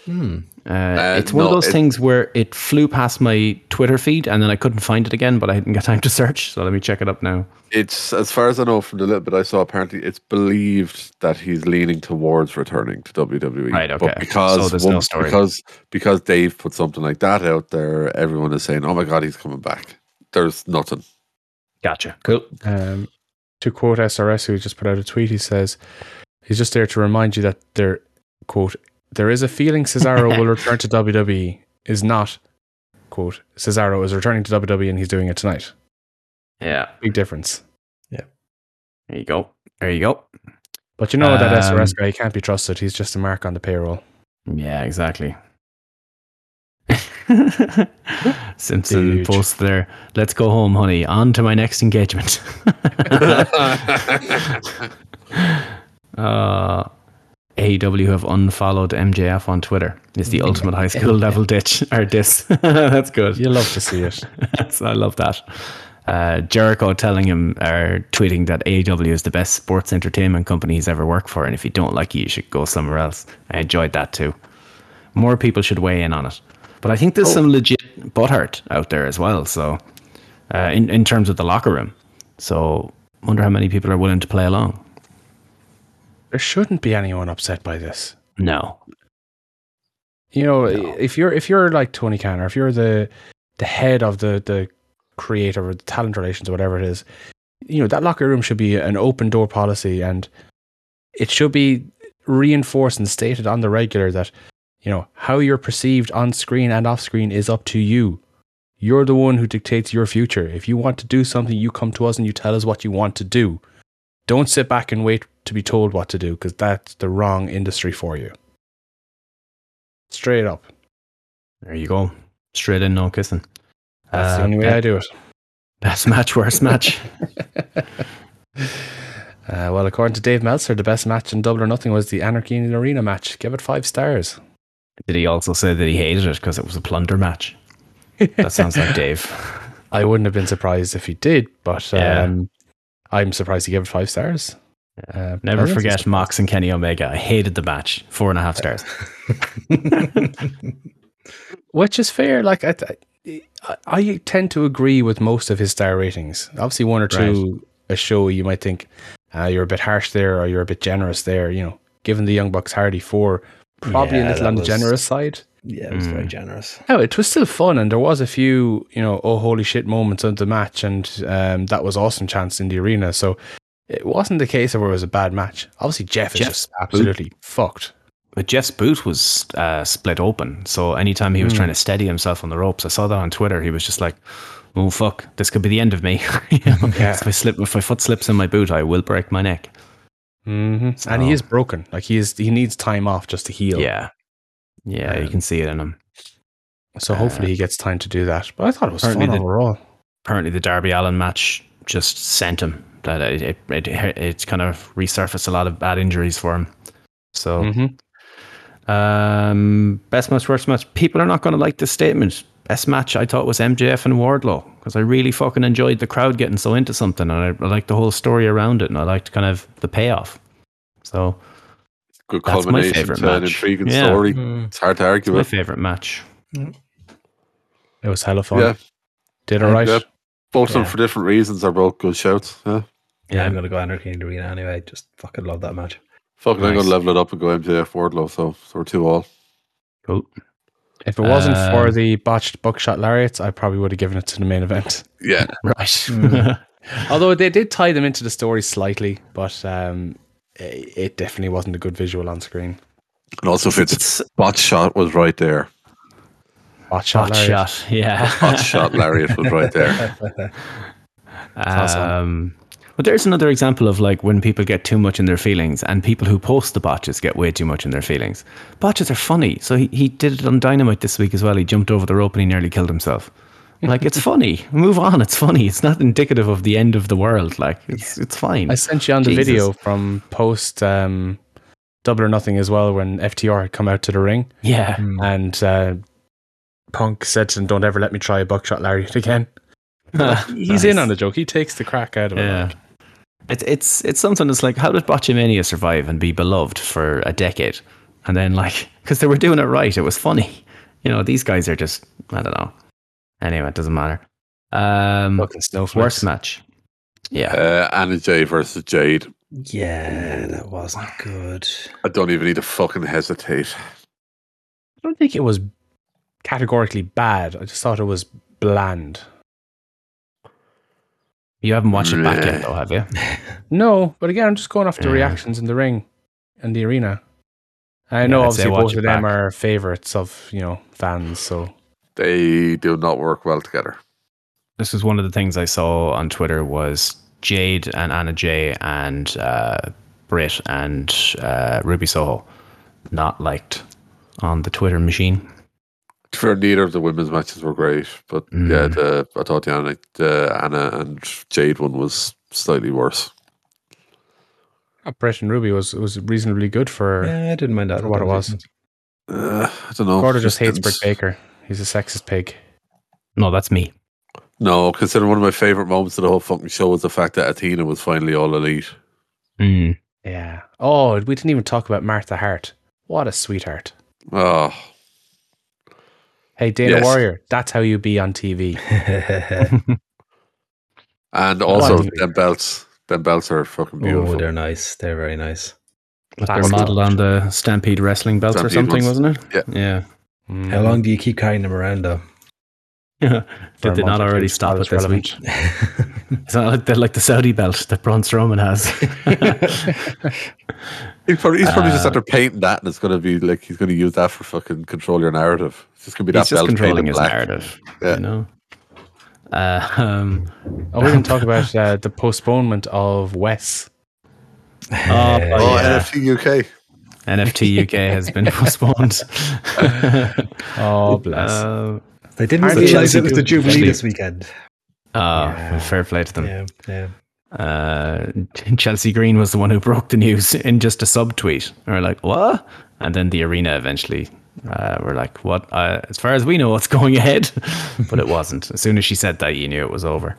Hmm. Uh, it's one no, of those it- things where it flew past my Twitter feed and then I couldn't find it again, but I didn't get time to search. So let me check it up now. it's as far as I know from the little bit I saw. Apparently, it's believed that he's leaning towards returning to WWE. Right, okay. But because So there's one- no story. because because Dave put something like that out there, everyone is saying, "Oh my god, he's coming back." There's nothing. Gotcha. Cool. Um, to quote SRS, who just put out a tweet, he says he's just there to remind you that there, quote, there is a feeling Cesaro will return to WWE. Is not, quote, Cesaro is returning to WWE and he's doing it tonight. Yeah. Big difference. Yeah. There you go. There you go. But you know that Um, SRS guy can't be trusted. He's just a mark on the payroll. Yeah, exactly. Simpson Huge. post there. Let's go home, honey. On to my next engagement. uh, AEW have unfollowed MJF on Twitter. It's the ultimate high school level ditch or diss. That's good. You love to see it. I love that. Uh, Jericho telling him or tweeting that AEW is the best sports entertainment company he's ever worked for, and if you don't like it, you should go somewhere else. I enjoyed that too. More people should weigh in on it, but I think there's some legit butthurt out there as well. So, uh, in in terms of the locker room, so wonder how many people are willing to play along. There shouldn't be anyone upset by this. No, You know, if you're if you're like Tony Khan or if you're the the head of the the creative or the talent relations or whatever it is, you know that locker room should be an open door policy, and it should be reinforced and stated on the regular that you know how you're perceived on screen and off screen is up to you. You're the one who dictates your future. If you want to do something, you come to us and you tell us what you want to do. Don't sit back and wait to be told what to do because that's the wrong industry for you. Straight up. there you go. Straight in, no kissing. That's the Uh, only way be- I do it. Best match, worst match. Uh, well, according to Dave Meltzer, the best match in Double or Nothing was the Anarchy in the Arena match. Give it five stars. Did he also say that he hated it because it was a plunder match? That sounds like Dave. I wouldn't have been surprised if he did, but Yeah. um, I'm surprised he gave it five stars. Uh, Never pleasantly forget surprised. Mox and Kenny Omega. I hated the match. Four and a half stars. Which is fair. Like I, I, I tend to agree with most of his star ratings. Obviously, one or two a show you might think uh, you're a bit harsh there or you're a bit generous there. You know, given the Young Bucks Hardy four, probably a little that on the was- generous side. Yeah, it was very Mm. generous. Oh, it was still fun, and there was a few, you know, oh holy shit moments of the match, and um, that was awesome chance in the arena. So it wasn't the case of where it was a bad match. Obviously, Jeff is Jeff's just absolutely fucked. But Jeff's boot was uh, split open. So anytime he was trying to steady himself on the ropes, I saw that on Twitter. He was just like, oh, fuck, this could be the end of me. You know, Yeah. If, I slip, if my foot slips in my boot, I will break my neck. hmm And he is broken. Like he is, he needs time off just to heal. Yeah. Yeah, you Um, can see it in him. So hopefully he gets time to do that. But I thought it was fun the- overall. Apparently, the Darby Allin match just sent him. That it, it, it, it kind of resurfaced a lot of bad injuries for him. So, Mhm. Um, best match, worst match. People are not going to like this statement. Best match I thought was MJF and Wardlow because I really fucking enjoyed the crowd getting so into something, and I, I liked the whole story around it, and I liked kind of the payoff. So Good That's my favourite to an match. intriguing Yeah. story. Mm. It's hard to it's argue my favorite match. It was hella fun. Yeah, Did all right. Yeah. both of them for different reasons are both good shouts. Yeah. Yeah, I'm gonna go Anarchy in the Arena anyway. Just fucking love that match. Fucking, I'm going to level it up and go MJF Wardlow. So, so we're two all. Cool. If it wasn't for Um, the botched buckshot lariats, I probably would have given it to the main event. Yeah. Right. Although they did tie them into the story slightly, but um, it, it definitely wasn't a good visual on screen. And also, if it's it's bot shot was right there. Botch shot, hot shot. Yeah. Bot shot Lariat was right there. awesome. But there's another example of like when people get too much in their feelings, and people who post the botches get way too much in their feelings. Botches are funny, so he, he did it on Dynamite this week as well. He jumped over the rope and he nearly killed himself. Like it's funny. Move on. It's funny. It's not indicative of the end of the world. Like it's it's fine. I sent you on the Jesus. video from post um, Double or Nothing as well when FTR had come out to the ring yeah. and uh, Punk said to him, "Don't ever let me try a buckshot lariat again." He's in on the joke. He takes the crack out of it. Yeah. like. It's it's it's something that's like how did Botchamania survive and be beloved for a decade, and then like because they were doing it right, it was funny. You know, these guys are just I don't know. Anyway, it doesn't matter. Um, Fucking snowflakes. worst match. Yeah, Uh, Anna Jay versus Jade. Yeah, that wasn't good. I don't even need to fucking hesitate. I don't think it was categorically bad. I just thought it was bland. You haven't watched it back yet, though, have you? No, but again, I'm just going off the Yeah. reactions in the ring and the arena. I know Yeah, obviously both of them back. are favorites of you know fans. So They do not work well together. This was one of the things I saw on Twitter was Jade and Anna Jay and uh, Britt and uh, Ruby Soho not liked on the Twitter machine. For neither of the women's matches were great, but Mm. yeah, the, I thought the Anna, the Anna and Jade one was slightly worse. Britt and Ruby was was reasonably good for. Yeah, I didn't mind that. For what it was. Uh, I don't know. Gordo just hates Britt Baker. He's a sexist pig. No, that's me. No, considering one of my favorite moments of the whole fucking show was the fact that Athena was finally all elite. Mm. Yeah. Oh, we didn't even talk about Martha Hart. What a sweetheart. Oh, Hey, Dana Yes. Warrior, that's how you be on TV. and also Wonderful. them belts. Them belts are fucking oh, beautiful. they're nice. They're very nice. They're That's modeled on the Stampede wrestling belts or something, ones. wasn't it? Yeah. Mm. How long do you keep carrying them around, though? Yeah. Did they not already stop at it as this relevant. week? It's not like the, like the Saudi belt that Braun Strowman has. He's probably, he's probably just Uh, after painting that, and it's going to be like he's going to use that for fucking control your narrative. It's just going to be He's just controlling his black. narrative. Yeah. You know? Uh, um, Oh, we didn't talk about uh, the postponement of Wes. oh, Oh, yeah. NFT UK. NFT UK has been postponed. Oh, bless. Uh, They didn't Hardly realize it was the Jubilee Chelsea- this weekend. oh, Yeah. fair play to them. Yeah, yeah. Uh, Chelsea Green was the one who broke the news in just a sub tweet. We were like, what? And then the arena eventually uh, were like, what? Uh, as far as we know, it's going ahead. but it wasn't. As soon as she said that, you knew it was over.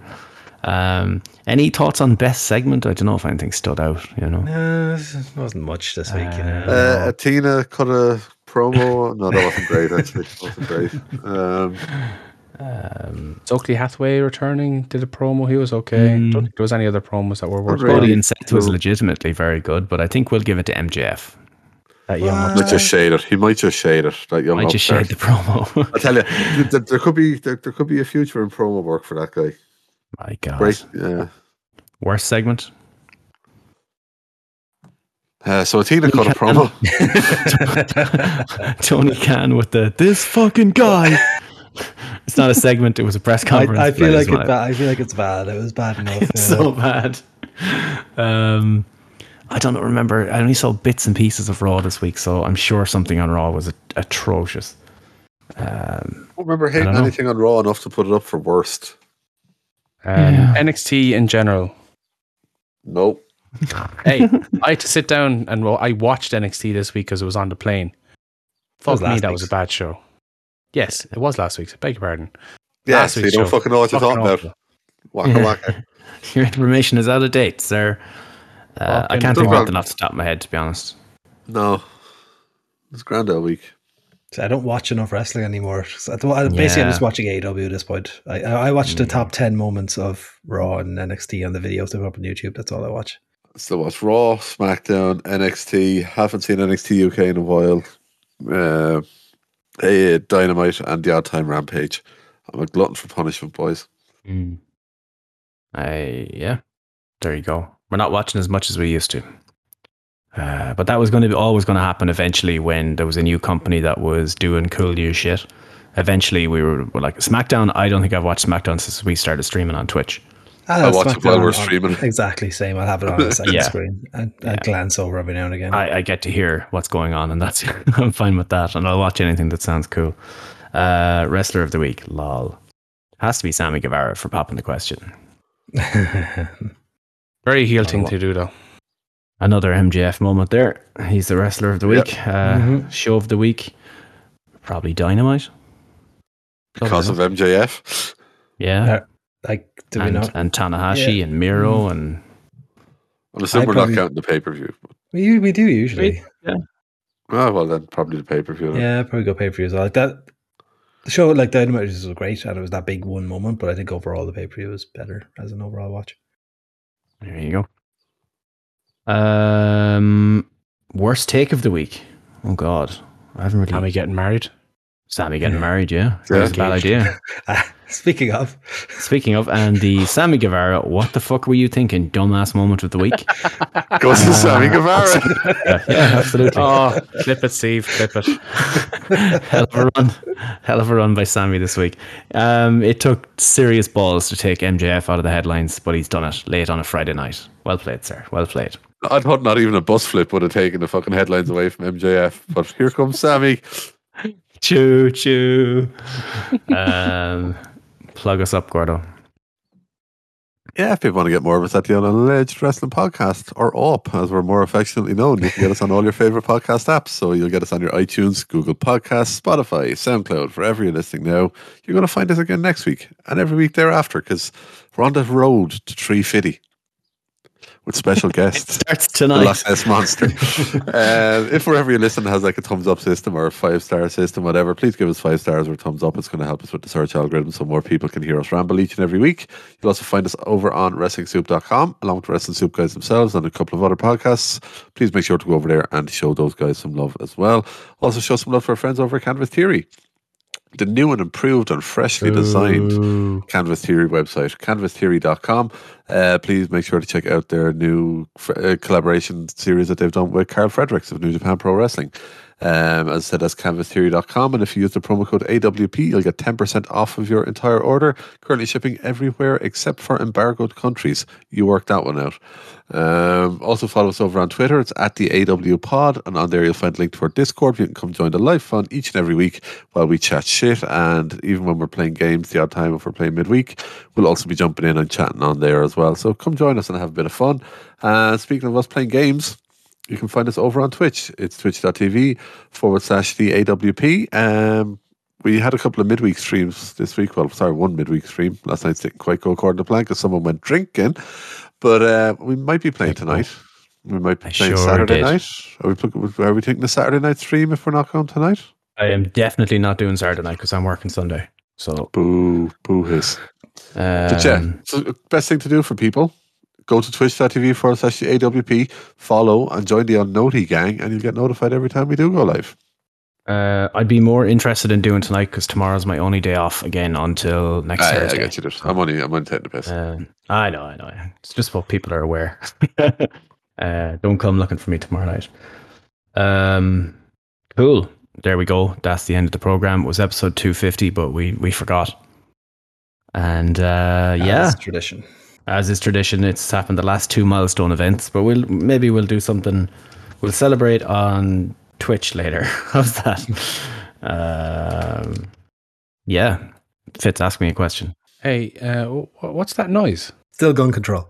Um, any thoughts on best segment? I don't know if anything stood out, you know. No, it wasn't much this week, you know. Uh, Athena cut a promo. No, that wasn't great. Actually, it wasn't great. Um, Um, Is Oakley Hathaway returning? Did a promo? He was okay. Mm. Don't think there was any other promos that were worth Really? Cody and Seth was legitimately very good, but I think we'll give it to MJF. That young What? one. might just shade it. He might just shade it. That young Might just upstart. shade the promo. I tell you, th- th- there could be there, there could be a future in promo work for that guy. My God. Great. Yeah. Worst segment? Uh, so Athena cut a promo. Tony Khan with the this fucking guy. it's not a segment. It was a press conference. I, I feel like it's bad. I feel like it's bad. It was bad enough. It's yeah. so bad. Um, I don't remember. I only saw bits and pieces of Raw this week, so I'm sure something on Raw was atrocious. Um, I don't remember hating don't anything on Raw enough to put it up for worst. Um, Yeah. NXT in general. Nope. Hey, I had to sit down and well, I watched NXT this week because it was on the plane. Fuck me, last that was a bad show. Yes, it was last week's. I beg your pardon. Yeah, Last so you don't show. fucking know what you're talking awful. about. Waka Yeah. waka. your information is out of date, sir. Uh, I can't think of No anything off the top of my head, to be honest. No. It's grand all week. So I don't watch enough wrestling anymore. So I, I- basically, I'm just watching AEW at this point. I, I I watched the top ten moments of Raw and NXT on the videos they put up on YouTube. That's all I watch. Still watch Raw, SmackDown, NXT. Haven't seen NXT UK in a while. Uh, eh, Dynamite and the odd time Rampage. I'm a glutton for punishment, boys. Mm. I yeah, there you go. We're not watching as much as we used to. Uh, but that was going to be always going to happen eventually when there was a new company that was doing cool new shit. Eventually, we were, were like SmackDown. I don't think I've watched SmackDown since we started streaming on Twitch. I'll watch it while we're streaming. Exactly same. I'll have it on the second Yeah. screen. I, I Yeah. glance over every now and again. I, I get to hear what's going on, and that's I'm fine with that. And I'll watch anything that sounds cool. Uh, wrestler of the week, lol, has to be Sammy Guevara for popping the question. Very heel thing to do, though. Another MJF moment there. He's the wrestler of the Yep. week. Uh, Mhm. Show of the week, probably Dynamite. because of MJF. Yeah. Uh, Like, do we and, not? and Tanahashi and Miro and I'm assuming I'd we're probably- not counting the pay per view. We, we do usually. Oh well, then probably the pay per view. Yeah, probably go pay per view as well. Like that, the show like Dynamite was great, and it was that big one moment. But I think overall the pay per view was better as an overall watch. There you go. Um, worst take of the week. Oh God, I haven't really. Tammy getting married. Sammy getting married, yeah. Yeah. That's a bad idea. Speaking of, Speaking of, and the Sammy Guevara, what the fuck were you thinking? Dumbass moment of the week. Goes to Sammy Guevara. yeah, yeah, absolutely. Oh, clip it, Steve. Clip it. hell of a run, hell of a run by Sammy this week. Um, it took serious balls to take MJF out of the headlines, but he's done it late on a Friday night. Well played, sir. Well played. I thought not even a bus flip would have taken the fucking headlines away from MJF. But here comes Sammy. Choo choo. um, plug us up, Gordo. Yeah, if people want to get more of us at the Unalleged Wrestling Podcast, or UP, as we're more affectionately known, you can get us on all your favorite podcast apps. So you'll get us on your iTunes, Google Podcasts, Spotify, SoundCloud, wherever you're listening now. You're going to find us again next week and every week thereafter because we're on the road to 350 with special guests. Starts the tonight. Loch Ness Monster. uh, if wherever you listen has like a thumbs up system or a five star system, whatever, please give us five stars or thumbs up. It's going to help us with the search algorithm so more people can hear us ramble each and every week. You'll also find us over on WrestlingSoup.com along with the Wrestling Soup guys themselves and a couple of other podcasts. Please make sure to go over there and show those guys some love as well. Also, show some love for our friends over at Canvas Theory. The new and improved and freshly designed Canvas Theory website, canvastheory.com. Uh, please make sure to check out their new fr- uh, collaboration series that they've done with Karl Fredericks of New Japan Pro Wrestling. Um, as I said, that's canvastheory.com. And if you use the promo code AWP, you'll get 10% off of your entire order. Currently shipping everywhere except for embargoed countries. You work that one out. Um, also, follow us over on Twitter. It's at the AW Pod. And on there, you'll find a link to our Discord. You can come join the live fun each and every week while we chat shit. And even when we're playing games, the odd time if we're playing midweek, we'll also be jumping in and chatting on there as well. So come join us and have a bit of fun. Uh, speaking of us playing games, you can find us over on Twitch. It's twitch.tv forward slash the AWP. Um, we had a couple of midweek streams this week. Well, sorry, one midweek stream. Last night didn't quite go according to plan because someone went drinking. But uh, we might be playing tonight. We might be I playing sure Saturday did. night. Are we, are we taking the Saturday night stream if we're not going tonight? I am definitely not doing Saturday night because I'm working Sunday. So, Boo, boo hiss. um, But yeah, so the best thing to do for people, go to twitch.tv forward slash the AWP, follow and join the Unnoti gang, and you'll get notified every time we do go live. uh, I'd be more interested in doing tonight because tomorrow's my only day off again until next I, I Thursday. get you. There. I'm only, I'm only taking the piss. Um, I know, I know. It's just what people are aware. uh, don't come looking for me tomorrow night. Um, cool. There we go. That's the end of the program. It was episode 250, but we we forgot. And uh, yeah, tradition. As is tradition, it's happened the last two milestone events. But we'll maybe we'll do something. We'll celebrate on Twitch later. How's that? Um, yeah, Fitz, ask me a question. Hey, uh, wh- what's that noise? Still gun control.